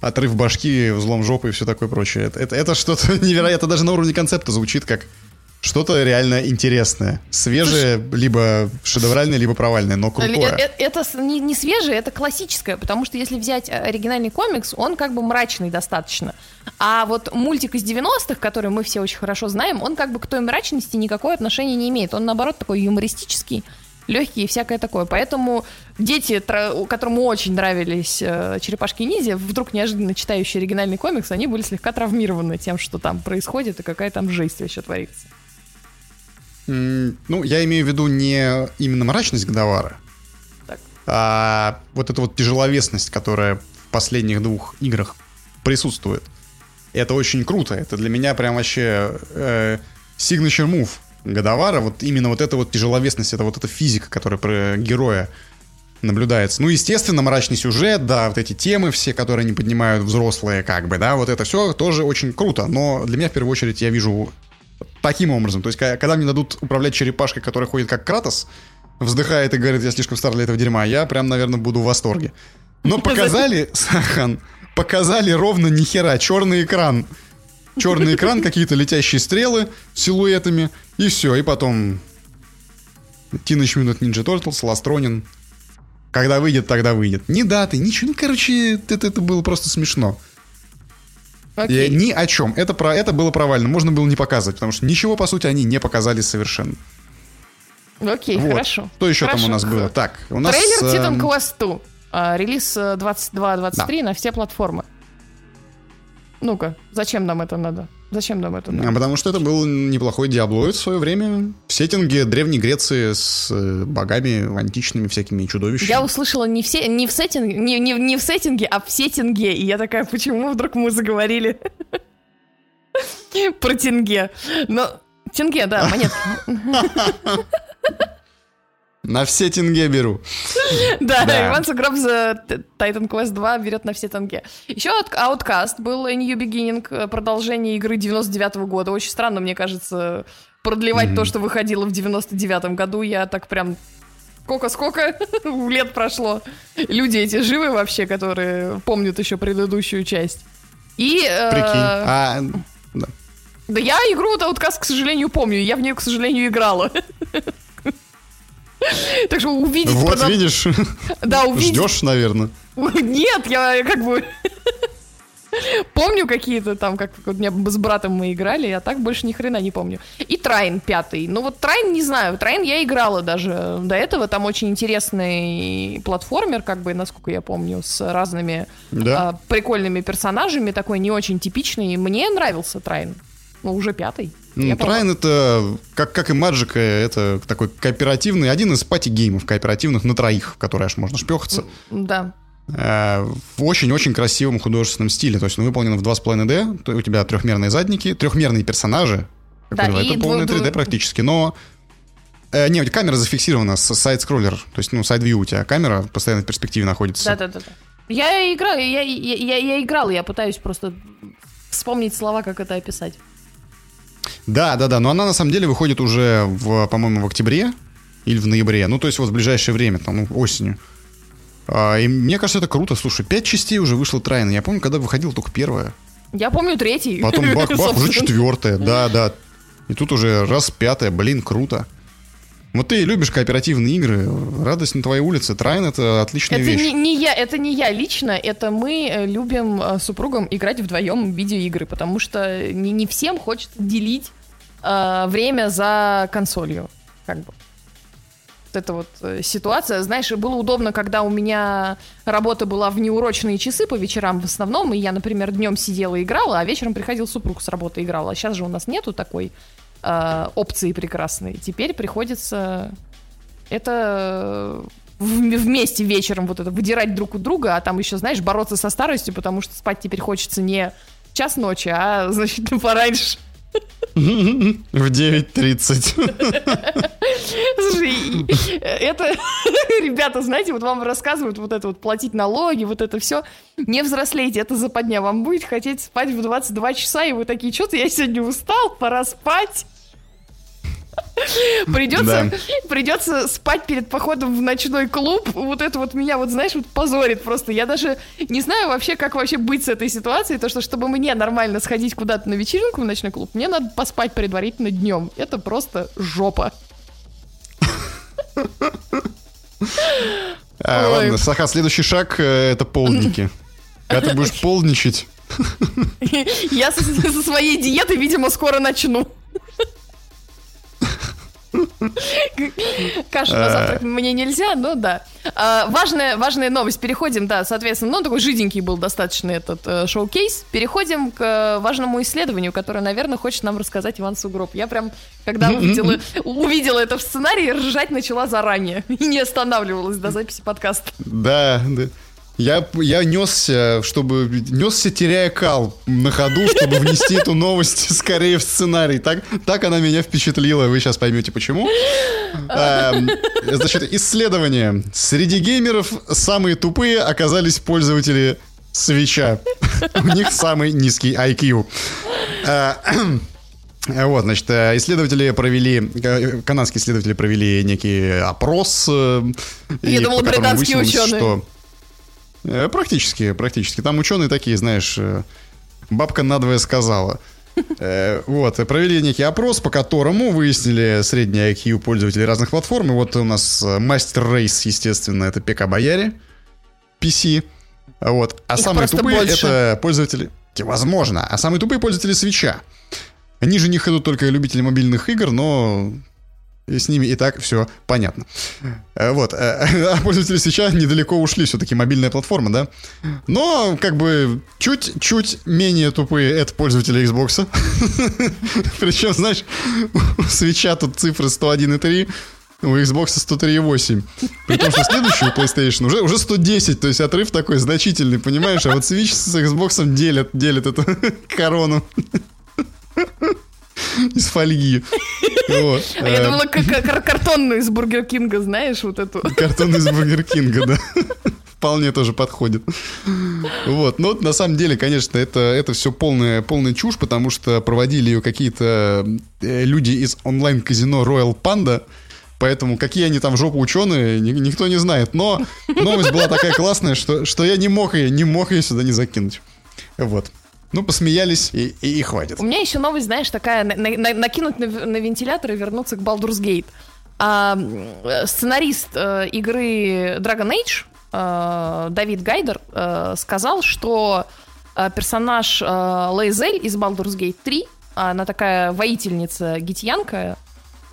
Speaker 2: отрыв башки, взлом жопы и все такое прочее. Это, это, это что-то (laughs) невероятно. Даже на уровне концепта звучит как что-то реально интересное. Свежее, либо шедевральное, либо провальное, но
Speaker 1: Э,
Speaker 2: крутое.
Speaker 1: э, Это с- не, не свежее, это классическое, потому что если взять оригинальный комикс, он как бы мрачный достаточно. А вот мультик из 90-х, который мы все очень хорошо знаем, он как бы к той мрачности никакого отношения не имеет. Он, наоборот, такой юмористический, легкий и всякое такое. Поэтому дети, которым очень нравились э, черепашки ниндзя, вдруг неожиданно читающие оригинальный комикс, они были слегка травмированы тем, что там происходит и какая там жесть вообще творится.
Speaker 2: Ну, я имею в виду не именно мрачность Годовара,
Speaker 1: Так.
Speaker 2: а вот эта вот тяжеловесность, которая в последних двух играх присутствует. Это очень круто. Это для меня прям вообще э, signature move Годовара. Вот именно вот эта вот тяжеловесность, это вот эта физика, которая про героя наблюдается. Ну, естественно, мрачный сюжет, да, вот эти темы все, которые они поднимают взрослые, как бы, да, вот это все тоже очень круто. Но для меня, в первую очередь, я вижу таким образом. То есть, когда мне дадут управлять черепашкой, которая ходит как Кратос, вздыхает и говорит, я слишком стар для этого дерьма, я прям, наверное, буду в восторге. Но (laughs) показали, (laughs) Сахан, показали ровно ни хера, черный экран. Черный экран, (laughs) какие-то летящие стрелы с силуэтами, и все, и потом Teenage Mutant Ninja Turtles, Ronin. Когда выйдет, тогда выйдет. Ни даты, ничего. Ну, короче, это, это было просто смешно.
Speaker 1: Окей.
Speaker 2: И ни о чем. Это, про, это было провально. Можно было не показывать, потому что ничего, по сути, они не показали совершенно.
Speaker 1: Окей,
Speaker 2: Вот.
Speaker 1: хорошо.
Speaker 2: Что еще там
Speaker 1: Хорошо.
Speaker 2: у нас было? Так, у нас...
Speaker 1: Трейлер Titan Quest 2. А, релиз э, 22-23 на все платформы. Ну-ка, зачем нам это надо? Зачем нам это
Speaker 2: а
Speaker 1: надо?
Speaker 2: Потому что это был неплохой диаблоид в свое время. В сеттинге Древней Греции с э, богами античными всякими чудовищами.
Speaker 1: Я услышала не, все, не, в сеттинге, не, не, не в сеттинге, а в сеттинге. И я такая, почему вдруг мы заговорили (laughs) про тенге? Но тенге, да, монетки. (laughs)
Speaker 2: На все тенге беру.
Speaker 1: Да. Иван Сугроб за Titan Quest 2 берет на все тенге. Еще Outcast был A New Beginning, э, продолжение игры 99 года. Очень странно, мне кажется, продлевать то, что выходило в 99 году. Я так прям... Сколько-сколько (laughs) лет прошло. Люди эти живы вообще, которые помнят еще предыдущую часть. И... э,
Speaker 2: Прикинь. А, да.
Speaker 1: Я игру от Outcast, к сожалению, помню. Я в нее, к сожалению, играла. (laughs) Так что увидеть...
Speaker 2: Вот
Speaker 1: продол-
Speaker 2: видишь,
Speaker 1: Да, увидеть
Speaker 2: ждешь, наверное.
Speaker 1: нет, я как бы помню какие-то там, как у меня с братом мы играли, а так больше ни хрена не помню. И Трайн пятый. Ну вот Трайн не знаю, Трайн я играла даже до этого, там очень интересный платформер, как бы, насколько я помню, с разными
Speaker 2: Да.
Speaker 1: а, прикольными персонажами, такой не очень типичный. Мне нравился Trine. Ну, уже пятый.
Speaker 2: Ну,
Speaker 1: Я.
Speaker 2: Trine это, как, как и Magicka, это такой кооперативный, один из party game ов кооперативных на троих, в которые аж можно шпехаться.
Speaker 1: Да.
Speaker 2: Э, в очень-очень красивом художественном стиле. То есть он выполнен в 2,5D, то у тебя трехмерные задники, трехмерные персонажи. Как
Speaker 1: Да, и
Speaker 2: это полный
Speaker 1: дву-
Speaker 2: 3D
Speaker 1: дву-
Speaker 2: практически, но... э, не, у тебя камера зафиксирована с side-scroller, то есть, ну, side-view у тебя камера постоянно в перспективе находится.
Speaker 1: Да-да-да. Я играла, я, я, я, я играла, я пытаюсь просто вспомнить слова, как это описать.
Speaker 2: Да, да, да, но она на самом деле выходит уже, в, по-моему, в октябре или в ноябре, ну, то есть вот в ближайшее время, там, ну, осенью. А, и мне кажется, это круто. Слушай, пять частей уже вышло Трайна. Я помню, когда выходила только первая.
Speaker 1: Я помню третий.
Speaker 2: Потом бах-бах, уже (laughs) четвертая, да, да. И тут уже раз пятая, блин, круто. Вот ты любишь кооперативные игры, радость на твоей улице, Трайн это отличная
Speaker 1: Это
Speaker 2: вещь.
Speaker 1: не, не я, это не я лично, это мы э, любим э, с супругом играть вдвоем в видеоигры, потому что не, не всем хочется делить э, время за консолью, как бы. Вот эта вот э, ситуация, знаешь, было удобно, когда у меня работа была в неурочные часы по вечерам в основном, и я, например, днем сидела и играла, а вечером приходил супруг с работы и играл. А сейчас же у нас нету такой э, опции прекрасной. Теперь приходится это в- вместе вечером вот это выдирать друг у друга, а там еще, знаешь, бороться со старостью, потому что спать теперь хочется не час ночи, а, значит, (laughs) пораньше.
Speaker 2: В 9.30.
Speaker 1: Слушай, это, (laughs) ребята, знаете, вот вам рассказывают вот это вот платить налоги, вот это все. Не взрослейте, это западня. Вам будет хотеть спать в 22 часа, и вы такие, что-то я сегодня устал, пора спать. (laughs) Придется,
Speaker 2: Да.
Speaker 1: придется спать перед походом в ночной клуб. Вот это вот меня, вот знаешь, вот позорит просто. Я даже не знаю вообще, как вообще быть с этой ситуацией. То, что чтобы мне нормально сходить куда-то на вечеринку в ночной клуб, мне надо поспать предварительно днем. Это просто жопа.
Speaker 2: А,
Speaker 1: Ой.
Speaker 2: ладно, Саха, следующий шаг э, это полдники. Когда ты будешь полничать, (laughs)
Speaker 1: Я со, со своей диеты, видимо, скоро начну. Кашу на завтрак мне нельзя, но да. А, важная, важная новость. Переходим, да, соответственно, ну, такой жиденький был достаточно этот э, шоу-кейс. Переходим к э, важному исследованию, которое, наверное, хочет нам рассказать Иван Сугроб. Я прям, когда увидела, увидела это в сценарии, ржать начала заранее (laughs) и не останавливалась до записи подкаста.
Speaker 2: Да, да. Я, я несся, чтобы несся, теряя кал на ходу, чтобы внести эту новость скорее в сценарий. Так, так она меня впечатлила. Вы сейчас поймете почему. А, значит, исследование. Среди геймеров самые тупые оказались пользователи свеча. У них самый низкий IQ. А, вот, значит, исследователи провели, канадские исследователи провели некий опрос.
Speaker 1: Я думал, британские ученые. Что
Speaker 2: Э, практически, практически. Там ученые такие, знаешь, э, бабка надвое сказала. (laughs) Э, вот, провели некий опрос, по которому выяснили средний IQ пользователей разных платформ. И вот у нас мастер рейс, естественно, это ПК Бояре, PC. Вот. А Их самые тупые больше. это пользователи... Возможно. А самые тупые пользователи свеча. Ниже них идут только любители мобильных игр, но с ними и так все понятно. Э, вот. Э, (laughs) а пользователи сейчас недалеко ушли, все-таки мобильная платформа, да? Но, как бы, чуть-чуть менее тупые это пользователи Xbox. (laughs) Причем, знаешь, у свеча тут цифры 101,3, у Xbox 103,8. При том, что следующий у PlayStation уже, уже 110, то есть отрыв такой значительный, понимаешь? А вот Switch с Xbox делят, делят эту (laughs) корону. (laughs) из фольги.
Speaker 1: Вот. А я думала, как картонную из Burger King а, знаешь, вот эту. (laughs)
Speaker 2: Картонную из Burger King а, да. (laughs) Вполне тоже подходит. Вот. Но на самом деле, конечно, это, это все полная, полная чушь, потому что проводили ее какие-то э, люди из онлайн-казино Royal Panda. Поэтому какие они там в жопу ученые, никто не знает. Но новость была такая классная, что, что я не мог ее, не мог ее сюда не закинуть. Вот. Ну, посмеялись и, и, и хватит.
Speaker 1: У меня еще новость, знаешь, такая, на, на, накинуть на, на вентилятор и вернуться к Baldur's Gate. А, сценарист э, игры Dragon Age э, Давид Гайдер э, сказал, что э, персонаж э, Лейзель из Baldur's Gate 3, она такая воительница гитьянка,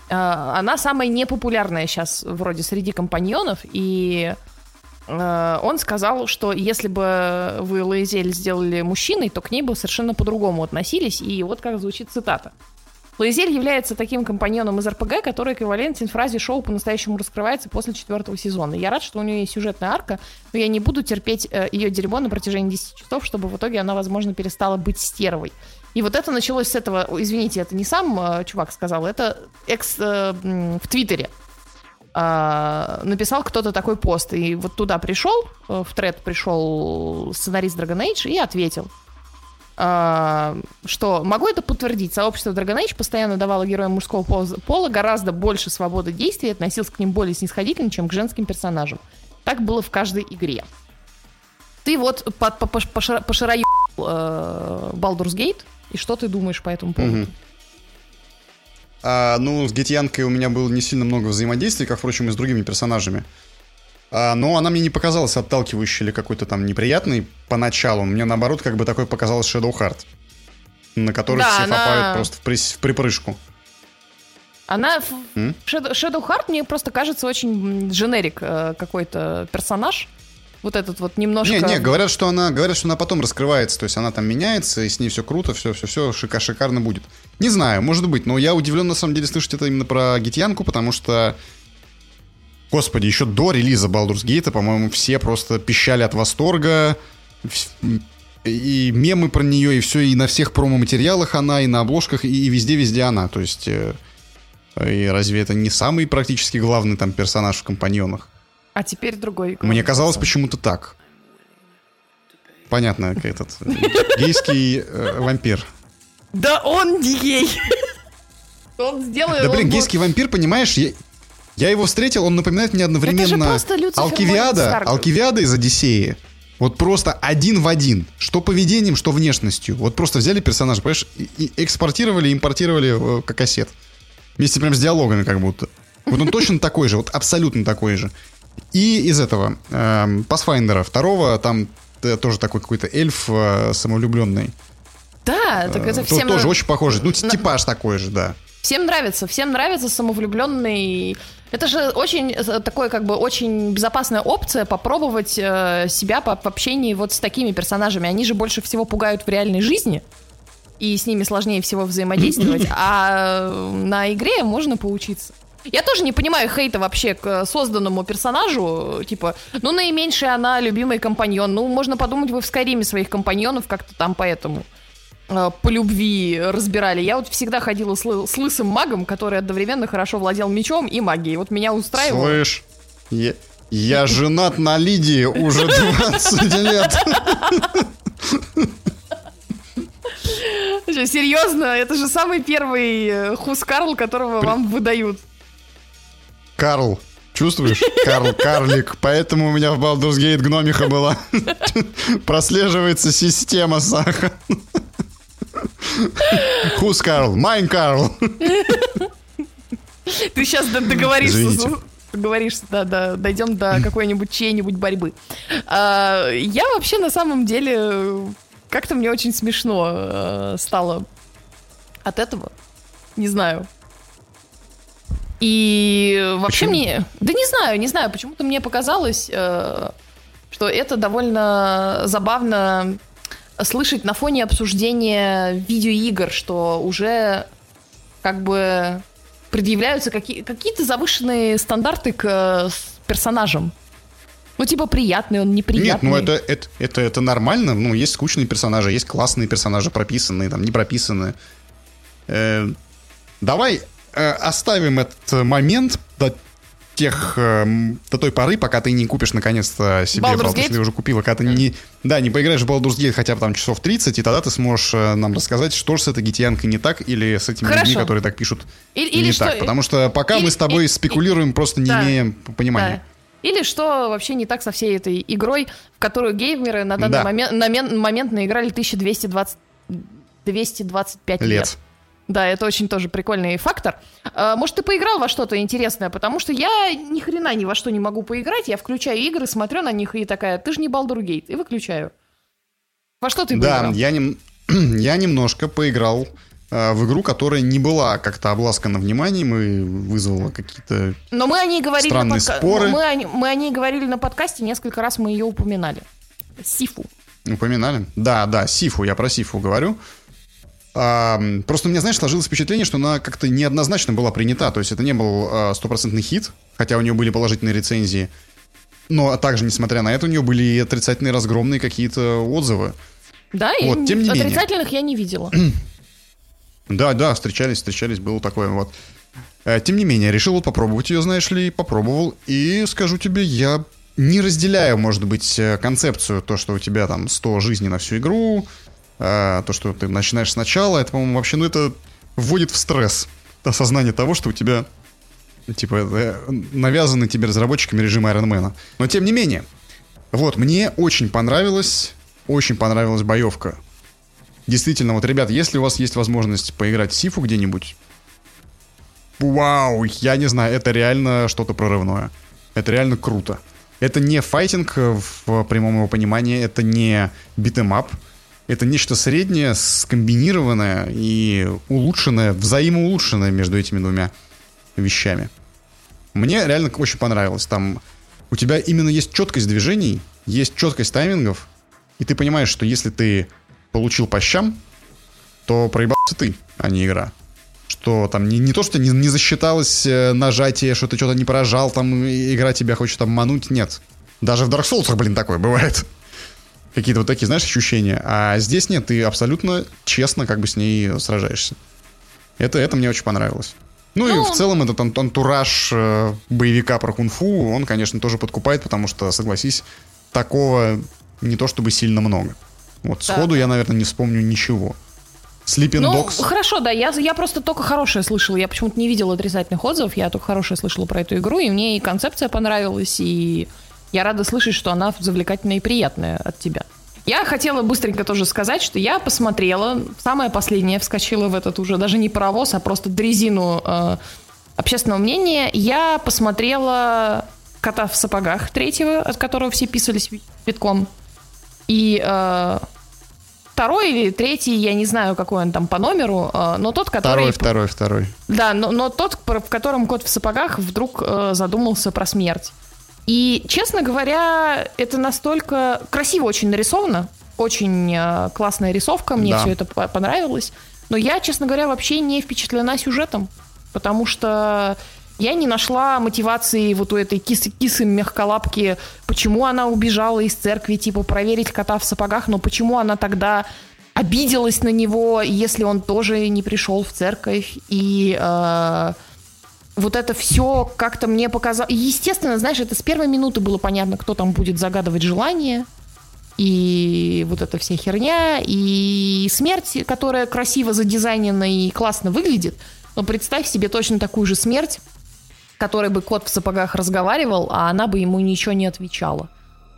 Speaker 1: э, она самая непопулярная сейчас вроде среди компаньонов, и Э, он сказал, что если бы вы Лаизель сделали мужчиной, то к ней бы совершенно по-другому относились, и вот как звучит цитата. Лаизель является таким компаньоном из РПГ, который эквивалентен фразе «шоу по-настоящему раскрывается после четвертого сезона». Я рад, что у нее есть сюжетная арка, но я не буду терпеть э, ее дерьмо на протяжении 10 часов, чтобы в итоге она, возможно, перестала быть стервой. И вот это началось с этого, извините, это не сам э, чувак сказал, это экс э, в Твиттере а, написал кто-то такой пост. И вот туда пришел, э, в тред пришел сценарист Dragon Age и ответил, а, что могу это подтвердить. Сообщество Dragon Age постоянно давало героям мужского пола гораздо больше свободы действий и относилось к ним более снисходительно, чем к женским персонажам. Так было в каждой игре. Ты вот пошираю э, Baldur's Gate, и что ты думаешь по этому поводу?
Speaker 2: А, ну, с Гетьянкой у меня было не сильно много взаимодействий, как, впрочем, и с другими персонажами. А, но она мне не показалась отталкивающей или какой-то там неприятной поначалу. Мне, наоборот, как бы такой показалась Shadow Heart, на который да, все она... фапают просто в, при... в припрыжку.
Speaker 1: Она... М? Shadow, Shadow Heart мне просто кажется очень дженерик э, какой-то персонаж вот этот вот немножко...
Speaker 2: Не, не, говорят, что она, говорят, что она потом раскрывается, то есть она там меняется, и с ней все круто, все, все, все шика шикарно будет. Не знаю, может быть, но я удивлен на самом деле слышать это именно про Гитьянку, потому что Господи, еще до релиза Baldur's Gate, по-моему, все просто пищали от восторга. И мемы про нее, и все, и на всех промо-материалах она, и на обложках, и везде-везде она. То есть, э, и разве это не самый практически главный там персонаж в компаньонах?
Speaker 1: А теперь другой.
Speaker 2: Мне казалось почему-то так. Понятно, этот гейский э, вампир.
Speaker 1: Да он не гей. Он сделает...
Speaker 2: Да блин, гейский вампир, понимаешь, я, я его встретил, он напоминает мне одновременно Алкивиада, Алкивиада из Одиссеи. Вот просто один в один. Что поведением, что внешностью. Вот просто взяли персонажа, понимаешь, и экспортировали, импортировали э, как кассет. Вместе прям с диалогами как будто. Вот он точно такой же, вот абсолютно такой же. И из этого э, Pathfinder второго там э, тоже такой какой-то эльф э, самовлюбленный.
Speaker 1: Да, так это
Speaker 2: все... тоже очень похожий. Ну, типаж такой же, да.
Speaker 1: Всем нравится, всем нравится самовлюбленный. Это же очень э, такой как бы очень безопасная опция попробовать э, себя по, в общении вот с такими персонажами. Они же больше всего пугают в реальной жизни и с ними сложнее всего взаимодействовать, (clears throat) а на игре можно поучиться. Я тоже не понимаю хейта вообще к созданному персонажу. Типа, ну, наименьшая она любимый компаньон. Ну, можно подумать, вы в Скайриме своих компаньонов как-то там поэтому э, по любви разбирали. Я вот всегда ходила с, с лысым магом, который одновременно хорошо владел мечом и магией. Вот меня устраивало.
Speaker 2: Слышь, я, я женат на Лидии уже 20 лет.
Speaker 1: Серьезно? Это же самый первый э, Хускарл, которого вам выдают.
Speaker 2: Карл, чувствуешь? Карл, карлик. Поэтому у меня в Baldur's Gate гномиха была. Прослеживается система Саха. Who's Карл? Майн Карл.
Speaker 1: Ты сейчас договоришься.
Speaker 2: Извините.
Speaker 1: Договоришься, да, да, дойдем до какой-нибудь чьей-нибудь борьбы. А, я вообще на самом деле как-то мне очень смешно э, стало от этого. Не знаю. И вообще
Speaker 2: Почему?
Speaker 1: мне... Да не знаю, не знаю, почему-то мне показалось, э, что это довольно забавно слышать на фоне обсуждения видеоигр, что уже как бы предъявляются какие- какие-то завышенные стандарты к э, персонажам. Ну, типа, приятный он, неприятный.
Speaker 2: Нет, ну это, это, это, это нормально. Ну, есть скучные персонажи, есть классные персонажи, прописанные, там, не прописанные. Э, давай э, оставим этот момент тех, э, м, до той поры, пока ты не купишь наконец-то себе
Speaker 1: Baldur's Gate?
Speaker 2: если ты уже купила, когда ты не, да, не поиграешь в Baldur's Gate хотя бы там часов 30, и тогда ты сможешь э, нам рассказать, что же с этой гитянкой не так, или с этими людьми,
Speaker 1: Хорошо.
Speaker 2: которые так пишут,
Speaker 1: Или- или
Speaker 2: не
Speaker 1: что-
Speaker 2: так. Потому что пока
Speaker 1: или-
Speaker 2: мы с тобой
Speaker 1: и-
Speaker 2: спекулируем, просто не
Speaker 1: Да.
Speaker 2: имеем понимания.
Speaker 1: Да. Или что вообще не так со всей этой игрой, в которую геймеры на данный
Speaker 2: Да.
Speaker 1: момент, на мен- момент наиграли 1220 225 лет.
Speaker 2: Лет.
Speaker 1: Да, это очень тоже прикольный фактор. А, Может, ты поиграл во что-то интересное, потому что я ни хрена ни во что не могу поиграть. Я включаю игры, смотрю на них и такая, ты же не Baldur Gate, и выключаю. Во что ты
Speaker 2: Да,
Speaker 1: поиграл?
Speaker 2: я, нем- (clears throat) я немножко поиграл э, в игру, которая не была как-то обласкана вниманием и вызвала какие-то...
Speaker 1: Но мы о ней говорили
Speaker 2: Странные
Speaker 1: подка-
Speaker 2: споры.
Speaker 1: Мы, о, мы о ней говорили на подкасте, несколько раз мы ее упоминали. Сифу.
Speaker 2: Упоминали? Да, да, Сифу, я про Сифу говорю. А, просто у меня, знаешь, сложилось впечатление, что она как-то неоднозначно была принята. То есть это не был а, стопроцентный хит, хотя у нее были положительные рецензии. Но также, несмотря на это, у нее были и отрицательные разгромные какие-то отзывы.
Speaker 1: Да, и
Speaker 2: Вот, тем не менее.
Speaker 1: отрицательных я не видела. (clears throat)
Speaker 2: Да, да, встречались, встречались, было такое вот. Э, Тем не менее, решил вот попробовать ее, знаешь ли, попробовал. И скажу тебе, я не разделяю, может быть, э, концепцию, то, что у тебя там 100 жизней на всю игру, э, то, что ты начинаешь сначала, это, по-моему, вообще, ну, это вводит в стресс. Осознание того, что у тебя, типа, э, навязаны тебе разработчиками режим Ironman. Но, тем не менее, вот, мне очень понравилось, очень понравилась боевка. Действительно, вот, ребят, если у вас есть возможность поиграть в Sifu где-нибудь, вау, я не знаю, это реально что-то прорывное. Это реально круто. Это не файтинг в прямом его понимании, это не beat 'em up. Это нечто среднее, скомбинированное и улучшенное, взаимоулучшенное между этими двумя вещами. Мне реально очень понравилось. Там у тебя именно есть четкость движений, есть четкость таймингов, и ты понимаешь, что если ты получил по щам, то проебался ты, а не игра. Что там не, не то, что не, не засчиталось э, нажатие, что ты что-то не поражал, там игра тебя хочет обмануть, нет. Даже в Dark Souls, блин, такое бывает. Какие-то вот такие, знаешь, ощущения. А здесь нет, ты абсолютно честно как бы с ней сражаешься. Это, это мне очень понравилось. Ну, и
Speaker 1: Ну,
Speaker 2: в целом этот ан- антураж э, боевика про кунг-фу, он, конечно, тоже подкупает, потому что, согласись, такого не то чтобы сильно много. Вот
Speaker 1: Да.
Speaker 2: сходу я, наверное, не вспомню ничего. Sleeping
Speaker 1: Ну,
Speaker 2: Dogs.
Speaker 1: хорошо, да, я, я просто только хорошее слышала. Я почему-то не видела отрицательных отзывов, я только хорошее слышала про эту игру, и мне и концепция понравилась, и я рада слышать, что она завлекательная и приятная от тебя. Я хотела быстренько тоже сказать, что я посмотрела, самое последнее вскочила в этот уже даже не паровоз, а просто дрезину э, общественного мнения. Я посмотрела «Кота в сапогах» третьего, от которого все писались битком. И э, второй или третий, я не знаю, какой он там по номеру, э, но тот, который...
Speaker 2: Второй, второй, второй.
Speaker 1: Да, но, но тот, в котором кот в сапогах вдруг э, задумался про смерть. И, честно говоря, это настолько красиво очень нарисовано, очень э, классная рисовка, мне да. все это понравилось. Но я, честно говоря, вообще не впечатлена сюжетом, потому что я не нашла мотивации вот у этой кисы, кисы мягколапки, почему она убежала из церкви, типа проверить кота в сапогах, но почему она тогда обиделась на него, если он тоже не пришел в церковь. И э, вот это все как-то мне показалось... Естественно, знаешь, это с первой минуты было понятно, кто там будет загадывать желание. И вот эта вся херня, и смерть, которая красиво задизайнена и классно выглядит. Но представь себе точно такую же смерть, которой бы кот в сапогах разговаривал, а она бы ему ничего не отвечала.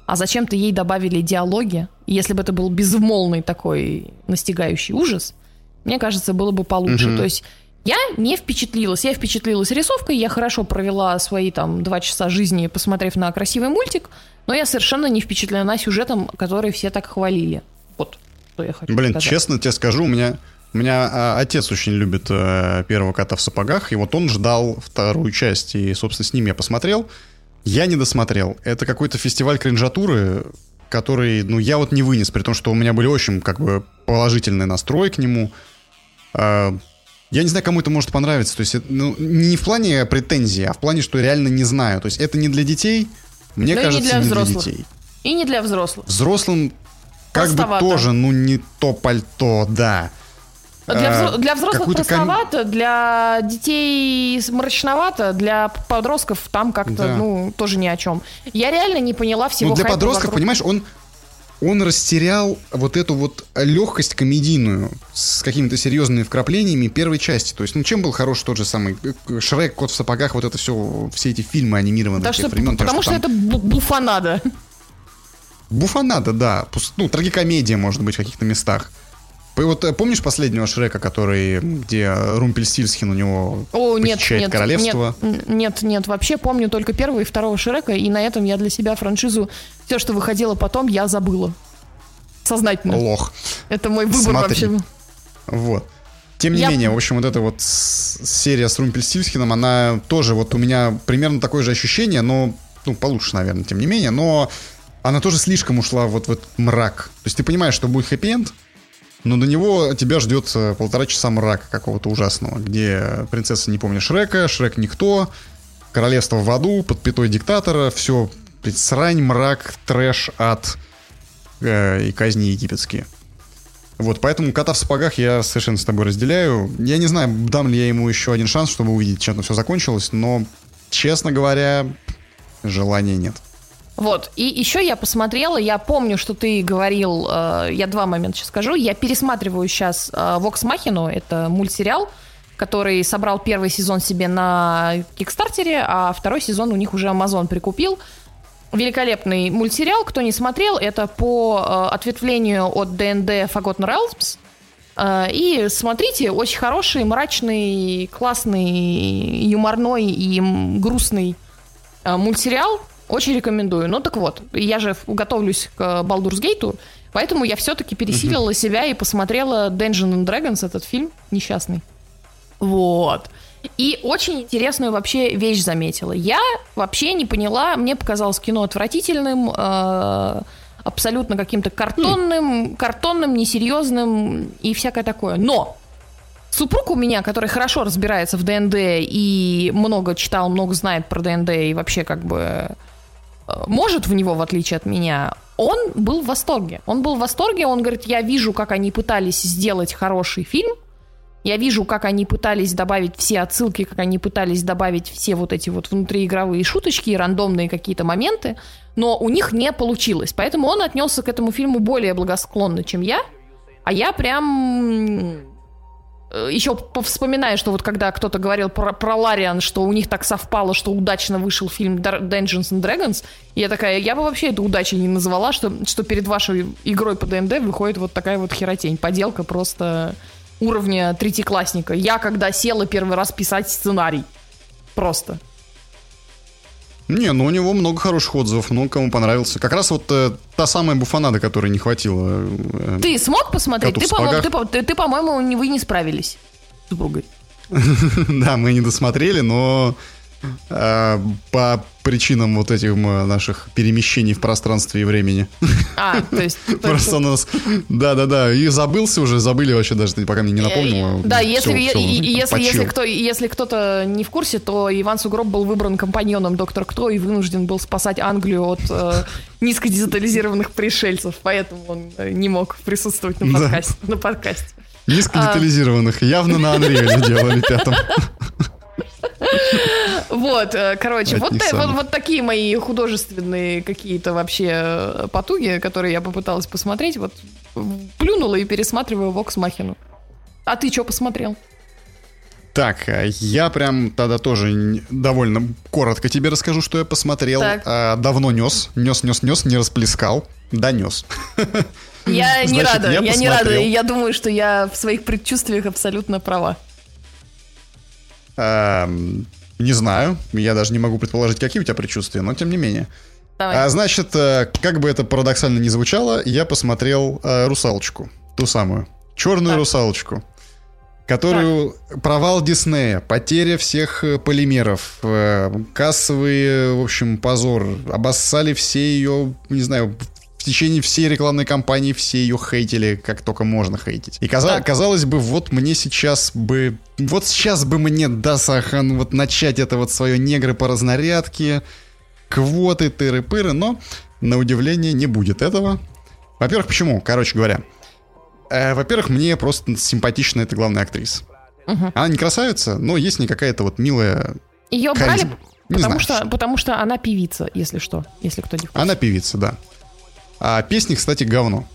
Speaker 1: А зачем-то ей добавили диалоги. Если бы это был безмолвный такой настигающий ужас, мне кажется, было бы получше. Угу. То есть я не впечатлилась. Я впечатлилась рисовкой, я хорошо провела свои там два часа жизни, посмотрев на красивый мультик, но я совершенно не впечатлена сюжетом, который все так хвалили. Вот, что я хочу
Speaker 2: Блин,
Speaker 1: сказать.
Speaker 2: честно тебе скажу, у меня у меня а, отец очень любит э, первого кота в сапогах, и вот он ждал вторую часть, и, собственно, с ним я посмотрел. Я не досмотрел. Это какой-то фестиваль кринжатуры, который, ну, я вот не вынес, при том, что у меня были очень, как бы, положительный настрой к нему. Э, я не знаю, кому это может понравиться. То есть, ну, не в плане претензий, а в плане, что реально не знаю. То есть, это не для детей, мне Но кажется, не для, не для детей.
Speaker 1: И не для взрослых.
Speaker 2: Взрослым как бы тоже, ну, не то пальто, да.
Speaker 1: Для, взро- для взрослых простовато, ком... для детей мрачновато, для подростков там как-то, да. ну, тоже ни о чем. Я реально не поняла всего.
Speaker 2: Ну, для подростков, вокруг... понимаешь, он, он растерял вот эту вот легкость комедийную с какими-то серьезными вкраплениями первой части. То есть, ну, чем был хорош тот же самый э, Шрек, Кот в сапогах, вот это все, все эти фильмы анимированные да,
Speaker 1: тех что, времен. Потому что, что там... это буфанада.
Speaker 2: Буфанада, да. Ну, трагикомедия, может быть, в каких-то местах. Вот э, помнишь последнего Шрека, который, где Румпельстильсхин у него О, нет, нет, королевство?
Speaker 1: Нет, нет, нет, вообще помню только первого и второго Шрека, и на этом я для себя франшизу, все, что выходило потом, я забыла. Сознательно.
Speaker 2: Лох.
Speaker 1: Это мой выбор Смотри. вообще.
Speaker 2: Вот. Тем не я... менее, в общем, вот эта вот серия с Румпельстильсхином, она тоже вот у меня примерно такое же ощущение, но, ну, получше, наверное, тем не менее, но она тоже слишком ушла вот в этот мрак. То есть ты понимаешь, что будет хэппи-энд, но до него тебя ждет э, полтора часа мрака какого-то ужасного, где принцесса не помнит Шрека, Шрек никто, королевство в аду, под пятой диктатора, все, срань, мрак, трэш, ад э, и казни египетские. Вот, поэтому кота в сапогах я совершенно с тобой разделяю. Я не знаю, дам ли я ему еще один шанс, чтобы увидеть, чем все закончилось, но, честно говоря, желания нет.
Speaker 1: Вот. И еще я посмотрела, я помню, что ты говорил, э, я два момента сейчас скажу. Я пересматриваю сейчас э, Vox Machina, это мультсериал, который собрал первый сезон себе на Кикстартере, а второй сезон у них уже Amazon прикупил. Великолепный мультсериал, кто не смотрел, это по э, ответвлению от ДНД Forgotten Realms. Э, и смотрите, очень хороший, мрачный, классный, юморной и грустный э, мультсериал очень рекомендую. Ну так вот, я же готовлюсь к Baldur's Gate, поэтому я все-таки пересилила себя и посмотрела Dungeons and Dragons, этот фильм несчастный. Вот. И очень интересную вообще вещь заметила. Я вообще не поняла, мне показалось кино отвратительным, э, абсолютно каким-то картонным, картонным, несерьезным и всякое такое. Но Супруг у меня, который хорошо разбирается в ДНД и много читал, много знает про ДНД и вообще как бы может в него, в отличие от меня, он был в восторге. Он был в восторге, он говорит, я вижу, как они пытались сделать хороший фильм, я вижу, как они пытались добавить все отсылки, как они пытались добавить все вот эти вот внутриигровые шуточки и рандомные какие-то моменты, но у них не получилось. Поэтому он отнесся к этому фильму более благосклонно, чем я. А я прям Э, еще вспоминаю, что вот когда кто-то говорил про, про Лариан, что у них так совпало, что удачно вышел фильм Dungeons and Dragons, я такая, я бы вообще это удачей не назвала, что, что перед вашей игрой по ДНД выходит вот такая вот херотень, поделка просто уровня третьеклассника. Я когда села первый раз писать сценарий, просто.
Speaker 2: Не, ну у него много хороших отзывов, много кому понравился. Как раз вот э, та самая буфанада, которой не хватило.
Speaker 1: Э, ты смог посмотреть? Ты, по-моему, ты, ты, ты, по-моему, вы не справились с супругой. (laughs)
Speaker 2: Да, мы не досмотрели, но по причинам вот этих наших перемещений в пространстве и времени.
Speaker 1: А, то есть... (laughs)
Speaker 2: Просто у нас... Да-да-да, и забылся уже, забыли вообще даже, пока мне не напомнил.
Speaker 1: Да, если, если, кто, если кто-то не в курсе, то Иван Сугроб был выбран компаньоном Доктор Кто и вынужден был спасать Англию от э, низкодетализированных пришельцев, поэтому он э, не мог присутствовать на подкасте. На подкасте.
Speaker 2: Низкодетализированных. Явно на Unreal делали пятом. (laughs)
Speaker 1: Вот, э, короче, вот, вот, вот такие мои художественные какие-то вообще э, потуги, которые я попыталась посмотреть. Вот плюнула и пересматриваю Вокс Махину. А ты что посмотрел?
Speaker 2: Так, э, я прям тогда тоже довольно коротко тебе расскажу, что я посмотрел. Так. А, давно нес, нес, нес, нес, не расплескал, донес.
Speaker 1: Я (laughs) не рада, я, я не рада. Я думаю, что я в своих предчувствиях абсолютно права.
Speaker 2: Эм, не знаю, я даже не могу предположить, какие у тебя предчувствия, но тем не менее. Давай. А, значит, э, как бы это парадоксально не звучало, я посмотрел э, русалочку, ту самую, черную так. русалочку, которую так. провал Диснея, потеря всех э, полимеров, э, кассовый, в общем, позор, обоссали все ее, не знаю, в течение всей рекламной кампании все ее хейтили, как только можно хейтить. И каза- казалось бы, вот мне сейчас бы... Вот сейчас бы мне, да, Сахан, вот начать это вот свое негры по разнарядке, квоты, тыры-пыры, но, на удивление, не будет этого. Во-первых, почему? Короче говоря, э, во-первых, мне просто симпатична эта главная актриса. Угу. Она не красавица, но есть не какая-то вот милая...
Speaker 1: Ее брали, потому, что, потому что она певица, если что, если кто не в
Speaker 2: Она певица, да. А песни, кстати, говно.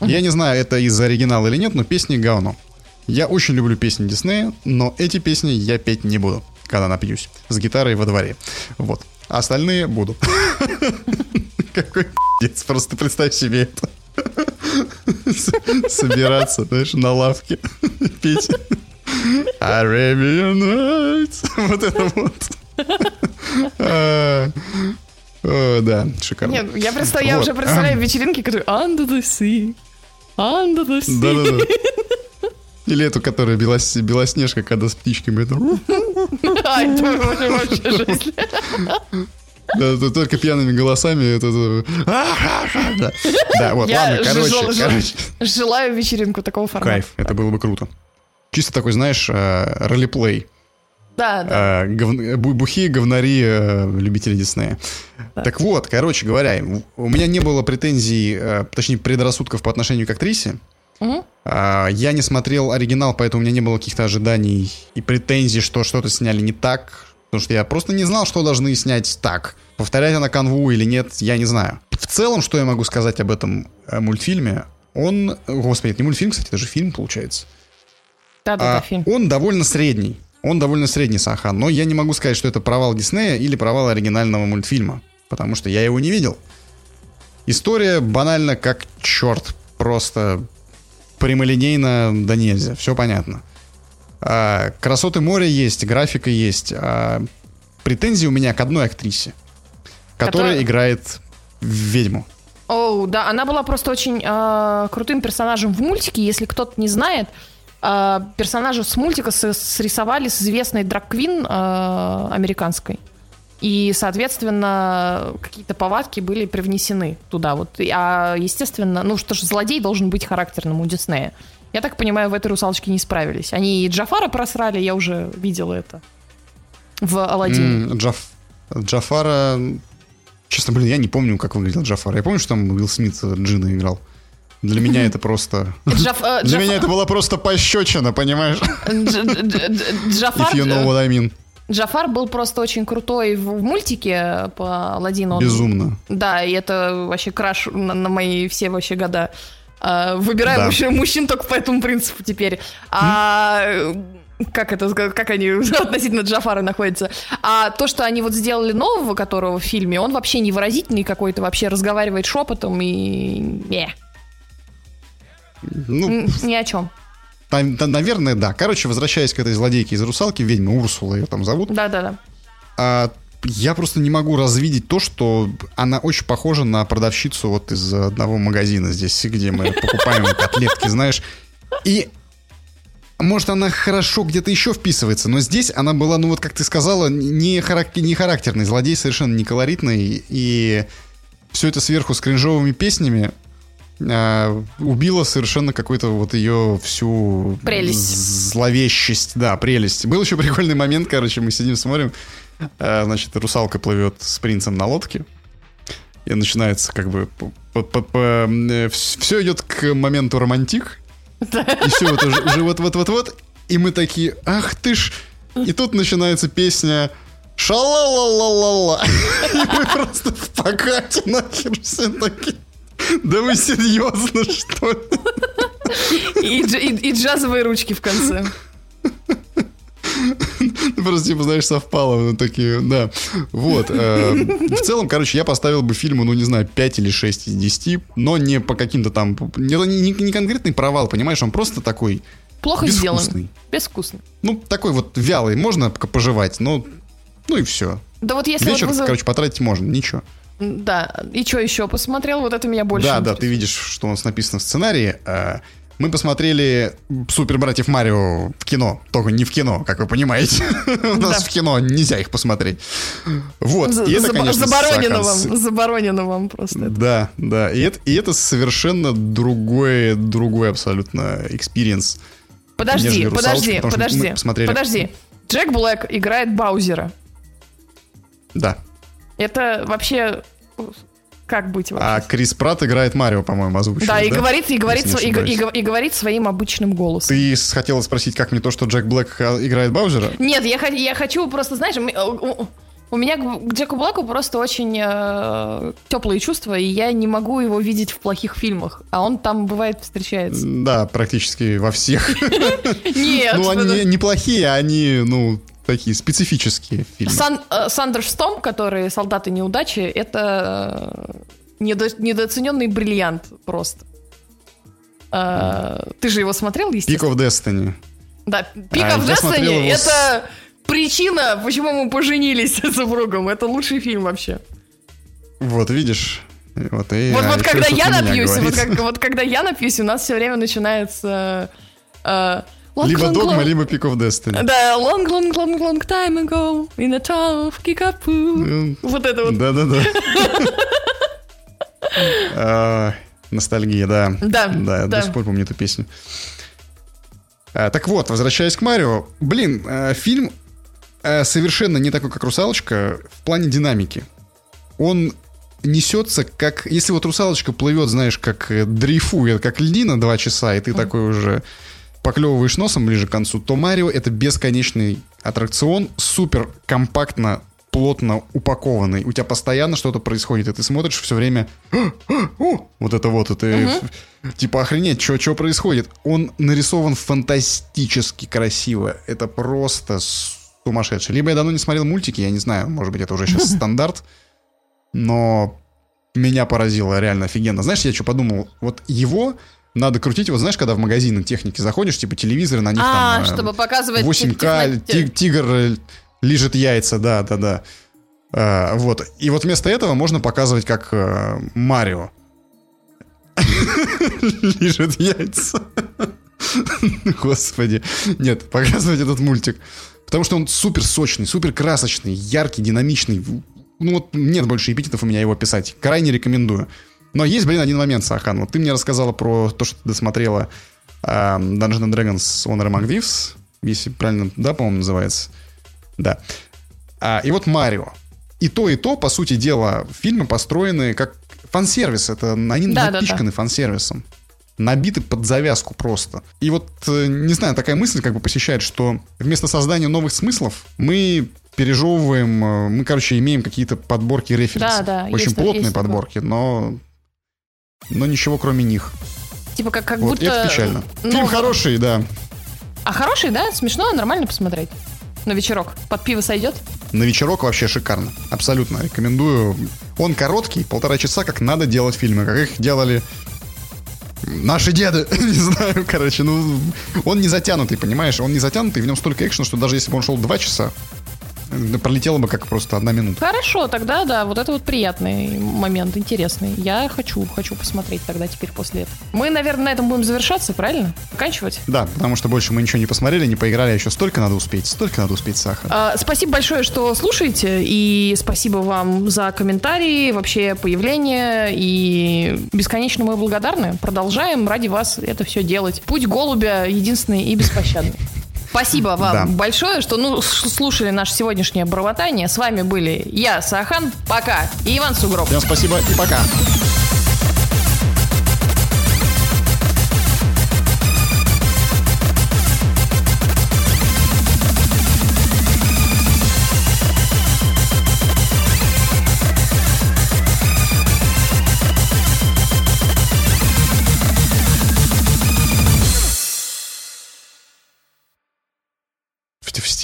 Speaker 2: Я не знаю, это из оригинала или нет, но песни говно. Я очень люблю песни Диснея, но эти песни я петь не буду, когда напьюсь. С гитарой во дворе. Вот. А остальные буду. (laughs) Какой пиздец, просто представь себе это. Собираться, знаешь, на лавке, (laughs) петь. Arabian Nights. (laughs) Вот это вот. А, о, да, шикарно.
Speaker 1: Нет, я, просто, вот. я уже представляю вечеринки, которые Under the Sea, Under the Sea. Да-да-да.
Speaker 2: Или эту, которая белос... белоснежка, когда с птичками. Жесть. Да, только пьяными голосами. Это, да. да, вот, ладно, короче, жел, короче.
Speaker 1: Желаю вечеринку такого формата.
Speaker 2: Кайф, это было бы круто. Чисто такой, знаешь, э, ролеплей.
Speaker 1: Да, да.
Speaker 2: А, гов... Бухие говнари э, любители Диснея. Да. Так вот, короче говоря, у меня не было претензий, э, точнее, предрассудков по отношению к актрисе. Угу. Я не смотрел оригинал, поэтому у меня не было каких-то ожиданий и претензий, что что-то сняли не так. Потому что я просто не знал, что должны снять так. Повторять она канву или нет, я не знаю. В целом, что я могу сказать об этом э, мультфильме, он... Господи, это не мультфильм, кстати, это же фильм, получается.
Speaker 1: Да-да-да, а, фильм.
Speaker 2: Он довольно средний он довольно средний Сахан, но я не могу сказать, что это провал Диснея или провал оригинального мультфильма, потому что я его не видел. История банально как черт, просто прямолинейно да нельзя, все понятно. А, красоты моря есть, графика есть. А, претензии у меня к одной актрисе, которая Который... играет ведьму.
Speaker 1: Оу, oh, да, она была просто очень э, крутым персонажем в мультике. Если кто-то не знает, э, персонажа с мультика срисовали с известной драг-квин э, американской. И, соответственно, какие-то повадки были привнесены туда. Вот. А, естественно, ну что ж, злодей должен быть характерным у Диснея. Я так понимаю, в этой «Русалочке» не справились. Они и Джафара просрали, я уже видела это в «Аладдине».
Speaker 2: Mm, Джаф... Джафара... Честно, блин, я не помню, как выглядел Джафар. Я помню, что там Уилл Смит Джина играл. Для меня это просто... Джаф, э, Для меня это была просто пощечина, понимаешь?
Speaker 1: Джафар... If you know what I mean. Джафар был просто очень крутой в, мультике по Аладдину.
Speaker 2: Безумно.
Speaker 1: Да, и это вообще краш на, на мои все вообще года. А, выбираю да. вообще мужчин только по этому принципу теперь. А как это, как они (laughs) относительно Джафара находятся. А то, что они вот сделали нового, которого в фильме, он вообще невыразительный какой-то, вообще разговаривает шепотом и... Не. Ну, Ни о чем.
Speaker 2: Наверное, да. Короче, возвращаясь к этой злодейке из «Русалки», ведьма Урсула ее там зовут.
Speaker 1: Да-да-да.
Speaker 2: А, я просто не могу развидеть то, что она очень похожа на продавщицу вот из одного магазина здесь, где мы (laughs) покупаем котлетки, знаешь. И может, она хорошо где-то еще вписывается, но здесь она была, ну вот как ты сказала, не, характер, не характерный, злодей совершенно не колоритный, и все это сверху с кринжовыми песнями э, убило совершенно какую-то вот ее всю...
Speaker 1: Прелесть.
Speaker 2: Зловещесть, да, прелесть. Был еще прикольный момент, короче, мы сидим, смотрим, э, значит, русалка плывет с принцем на лодке, и начинается как бы... Все идет к моменту романтик, и все, вот уже, вот-вот-вот-вот. И мы такие, ах ты ж... И тут начинается песня Шалалалалала. (laughs) И мы просто в покате нахер все такие. Да вы серьезно, что ли?
Speaker 1: И, и, и джазовые ручки в конце.
Speaker 2: Просто, типа, знаешь, совпало. Ну, такие, да. Вот. Э, в целом, короче, я поставил бы фильму, ну, не знаю, 5 или 6 из 10, но не по каким-то там... Не, не, не конкретный провал, понимаешь, он просто такой...
Speaker 1: Плохо
Speaker 2: безвкусный.
Speaker 1: сделан. Безвкусный.
Speaker 2: Ну, такой вот вялый, можно пожевать, но... Ну и все.
Speaker 1: Да вот если
Speaker 2: Вечер,
Speaker 1: вот вы...
Speaker 2: короче, потратить можно, ничего.
Speaker 1: Да, и что еще посмотрел? Вот это меня больше
Speaker 2: Да,
Speaker 1: интересует.
Speaker 2: да, ты видишь, что у нас написано в сценарии. Э, мы посмотрели Супер Братьев Марио в кино. Только не в кино, как вы понимаете. (laughs) У нас в кино нельзя их посмотреть. Вот.
Speaker 1: Заборонено вам, заборонено вам просто.
Speaker 2: Да, да. И это, совершенно другой, другой абсолютно experience.
Speaker 1: Подожди, подожди, подожди, подожди. Джек Блэк играет Баузера.
Speaker 2: Да.
Speaker 1: Это вообще как быть вообще?
Speaker 2: А Крис Пратт играет Марио, по-моему, озвучивает.
Speaker 1: да, и говорит, и говорит, сво- и, и и говорит своим обычным голосом.
Speaker 2: Ты хотела спросить, как мне то, что Джек Блэк а, играет Баузера?
Speaker 1: Нет, я, я хочу просто, знаешь, м- у- меня к Джеку Блэку просто очень э, теплые чувства, и я не могу его видеть в плохих фильмах, а он там бывает встречается.
Speaker 2: Да, практически во всех. (laughs)
Speaker 1: Нет,
Speaker 2: Ну, они не- неплохие, они, ну, такие специфические фильмы.
Speaker 1: Сан, э, Сандерс Том, который «Солдаты неудачи», это э, недо- недооцененный бриллиант просто. Э, ты же его смотрел, естественно?
Speaker 2: of Destiny.
Speaker 1: Да, Peak
Speaker 2: А,
Speaker 1: of Destiny
Speaker 2: с-
Speaker 1: это причина, почему мы поженились (laughs) с супругом. Это лучший фильм вообще.
Speaker 2: Вот, видишь? Вот, и,
Speaker 1: вот,
Speaker 2: а,
Speaker 1: вот когда я напьюсь, вот, как- вот когда я напьюсь, у нас все время начинается... э, long,
Speaker 2: Либо
Speaker 1: long,
Speaker 2: Догма,
Speaker 1: long-
Speaker 2: либо Peak of Destiny.
Speaker 1: Да, long, long, long, long time ago in a town of Kickapoo.
Speaker 2: Ну,
Speaker 1: Вот это вот.
Speaker 2: Да-да-да. (laughs) А, Ностальгия, да.
Speaker 1: Да,
Speaker 2: Да, я до сих пор помню эту песню. А, Так вот, возвращаясь к Марио. Блин, э, фильм совершенно не такой, как «Русалочка» в плане динамики. Он несется как... Если вот «Русалочка» плывет, знаешь, как э, дрейфует, как льдина два часа, и ты такой уже поклевываешь носом ближе к концу, то «Марио» — это бесконечный аттракцион, супер компактно, плотно упакованный. У тебя постоянно что-то происходит, и ты смотришь все время «О!» вот это вот, и ты типа охренеть, что происходит. Он нарисован фантастически красиво. Это просто сумасшедший. Либо я давно не смотрел мультики, я не знаю, может быть, это уже сейчас (laughs) стандарт, но меня поразило реально офигенно. Знаешь, я что подумал? Вот его надо крутить, вот знаешь, когда в магазины техники заходишь, типа телевизоры, на них
Speaker 1: А,
Speaker 2: там... э,
Speaker 1: чтобы показывать...
Speaker 2: 8К,
Speaker 1: техно-
Speaker 2: ти- тигр э, лижет яйца, да, да, да. А, вот. И вот вместо этого можно показывать, как э, Марио (laughs) лижет яйца. (laughs) Господи. Нет, показывать этот мультик. Потому что он супер сочный, супер красочный, яркий, динамичный. Ну вот нет больше эпитетов у меня его писать. Крайне рекомендую. Но есть, блин, один момент, Сахан. Вот ты мне рассказала про то, что ты досмотрела э, Dungeons and Dragons Honor Among Thieves. Если правильно, да, по-моему, называется. Да. А, и вот Марио. И то, и то, по сути дела, фильмы построены как фан-сервис. Это они
Speaker 1: Да, да,
Speaker 2: напичканы фан-сервисом. Набиты под завязку просто. И вот, э, не знаю, такая мысль как бы посещает, что вместо создания новых смыслов мы пережевываем, э, мы, короче, имеем какие-то подборки референсов.
Speaker 1: Да, да,
Speaker 2: Очень
Speaker 1: есть-
Speaker 2: плотные
Speaker 1: есть
Speaker 2: подборки, но... Но ничего кроме них.
Speaker 1: Типа как, как
Speaker 2: вот
Speaker 1: будто...
Speaker 2: это печально.
Speaker 1: ну,
Speaker 2: Фильм хороший, да.
Speaker 1: А хороший, да? Смешно, нормально посмотреть. На вечерок. Под пиво сойдет?
Speaker 2: На вечерок вообще шикарно. Абсолютно рекомендую. Он короткий, полтора часа, как надо делать фильмы, как их делали наши деды. (laughs) не знаю, короче, ну, он не затянутый, понимаешь? Он не затянутый, в нем столько экшена, что даже если бы он шел два часа, Пролетела бы как просто одна минута.
Speaker 1: Хорошо, тогда да, вот это вот приятный момент, интересный. Я хочу, хочу посмотреть тогда теперь после этого. Мы, наверное, на этом будем завершаться, правильно? Заканчивать?
Speaker 2: Да, потому что больше мы ничего не посмотрели, не поиграли, а еще столько надо успеть, столько надо успеть сахар.
Speaker 1: А, спасибо большое, что слушаете, и спасибо вам за комментарии, вообще появление, и бесконечно мы благодарны. Продолжаем ради вас это все делать. Путь голубя единственный и беспощадный. Спасибо вам да. большое, что ну, слушали наше сегодняшнее бормотание. С вами были я, Сахан, пока, и Иван Сугроб.
Speaker 2: Всем спасибо и пока.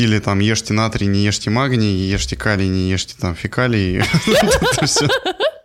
Speaker 2: Стиле там ешьте натрий, не ешьте магний, ешьте калий, не ешьте там фекалий. (laughs)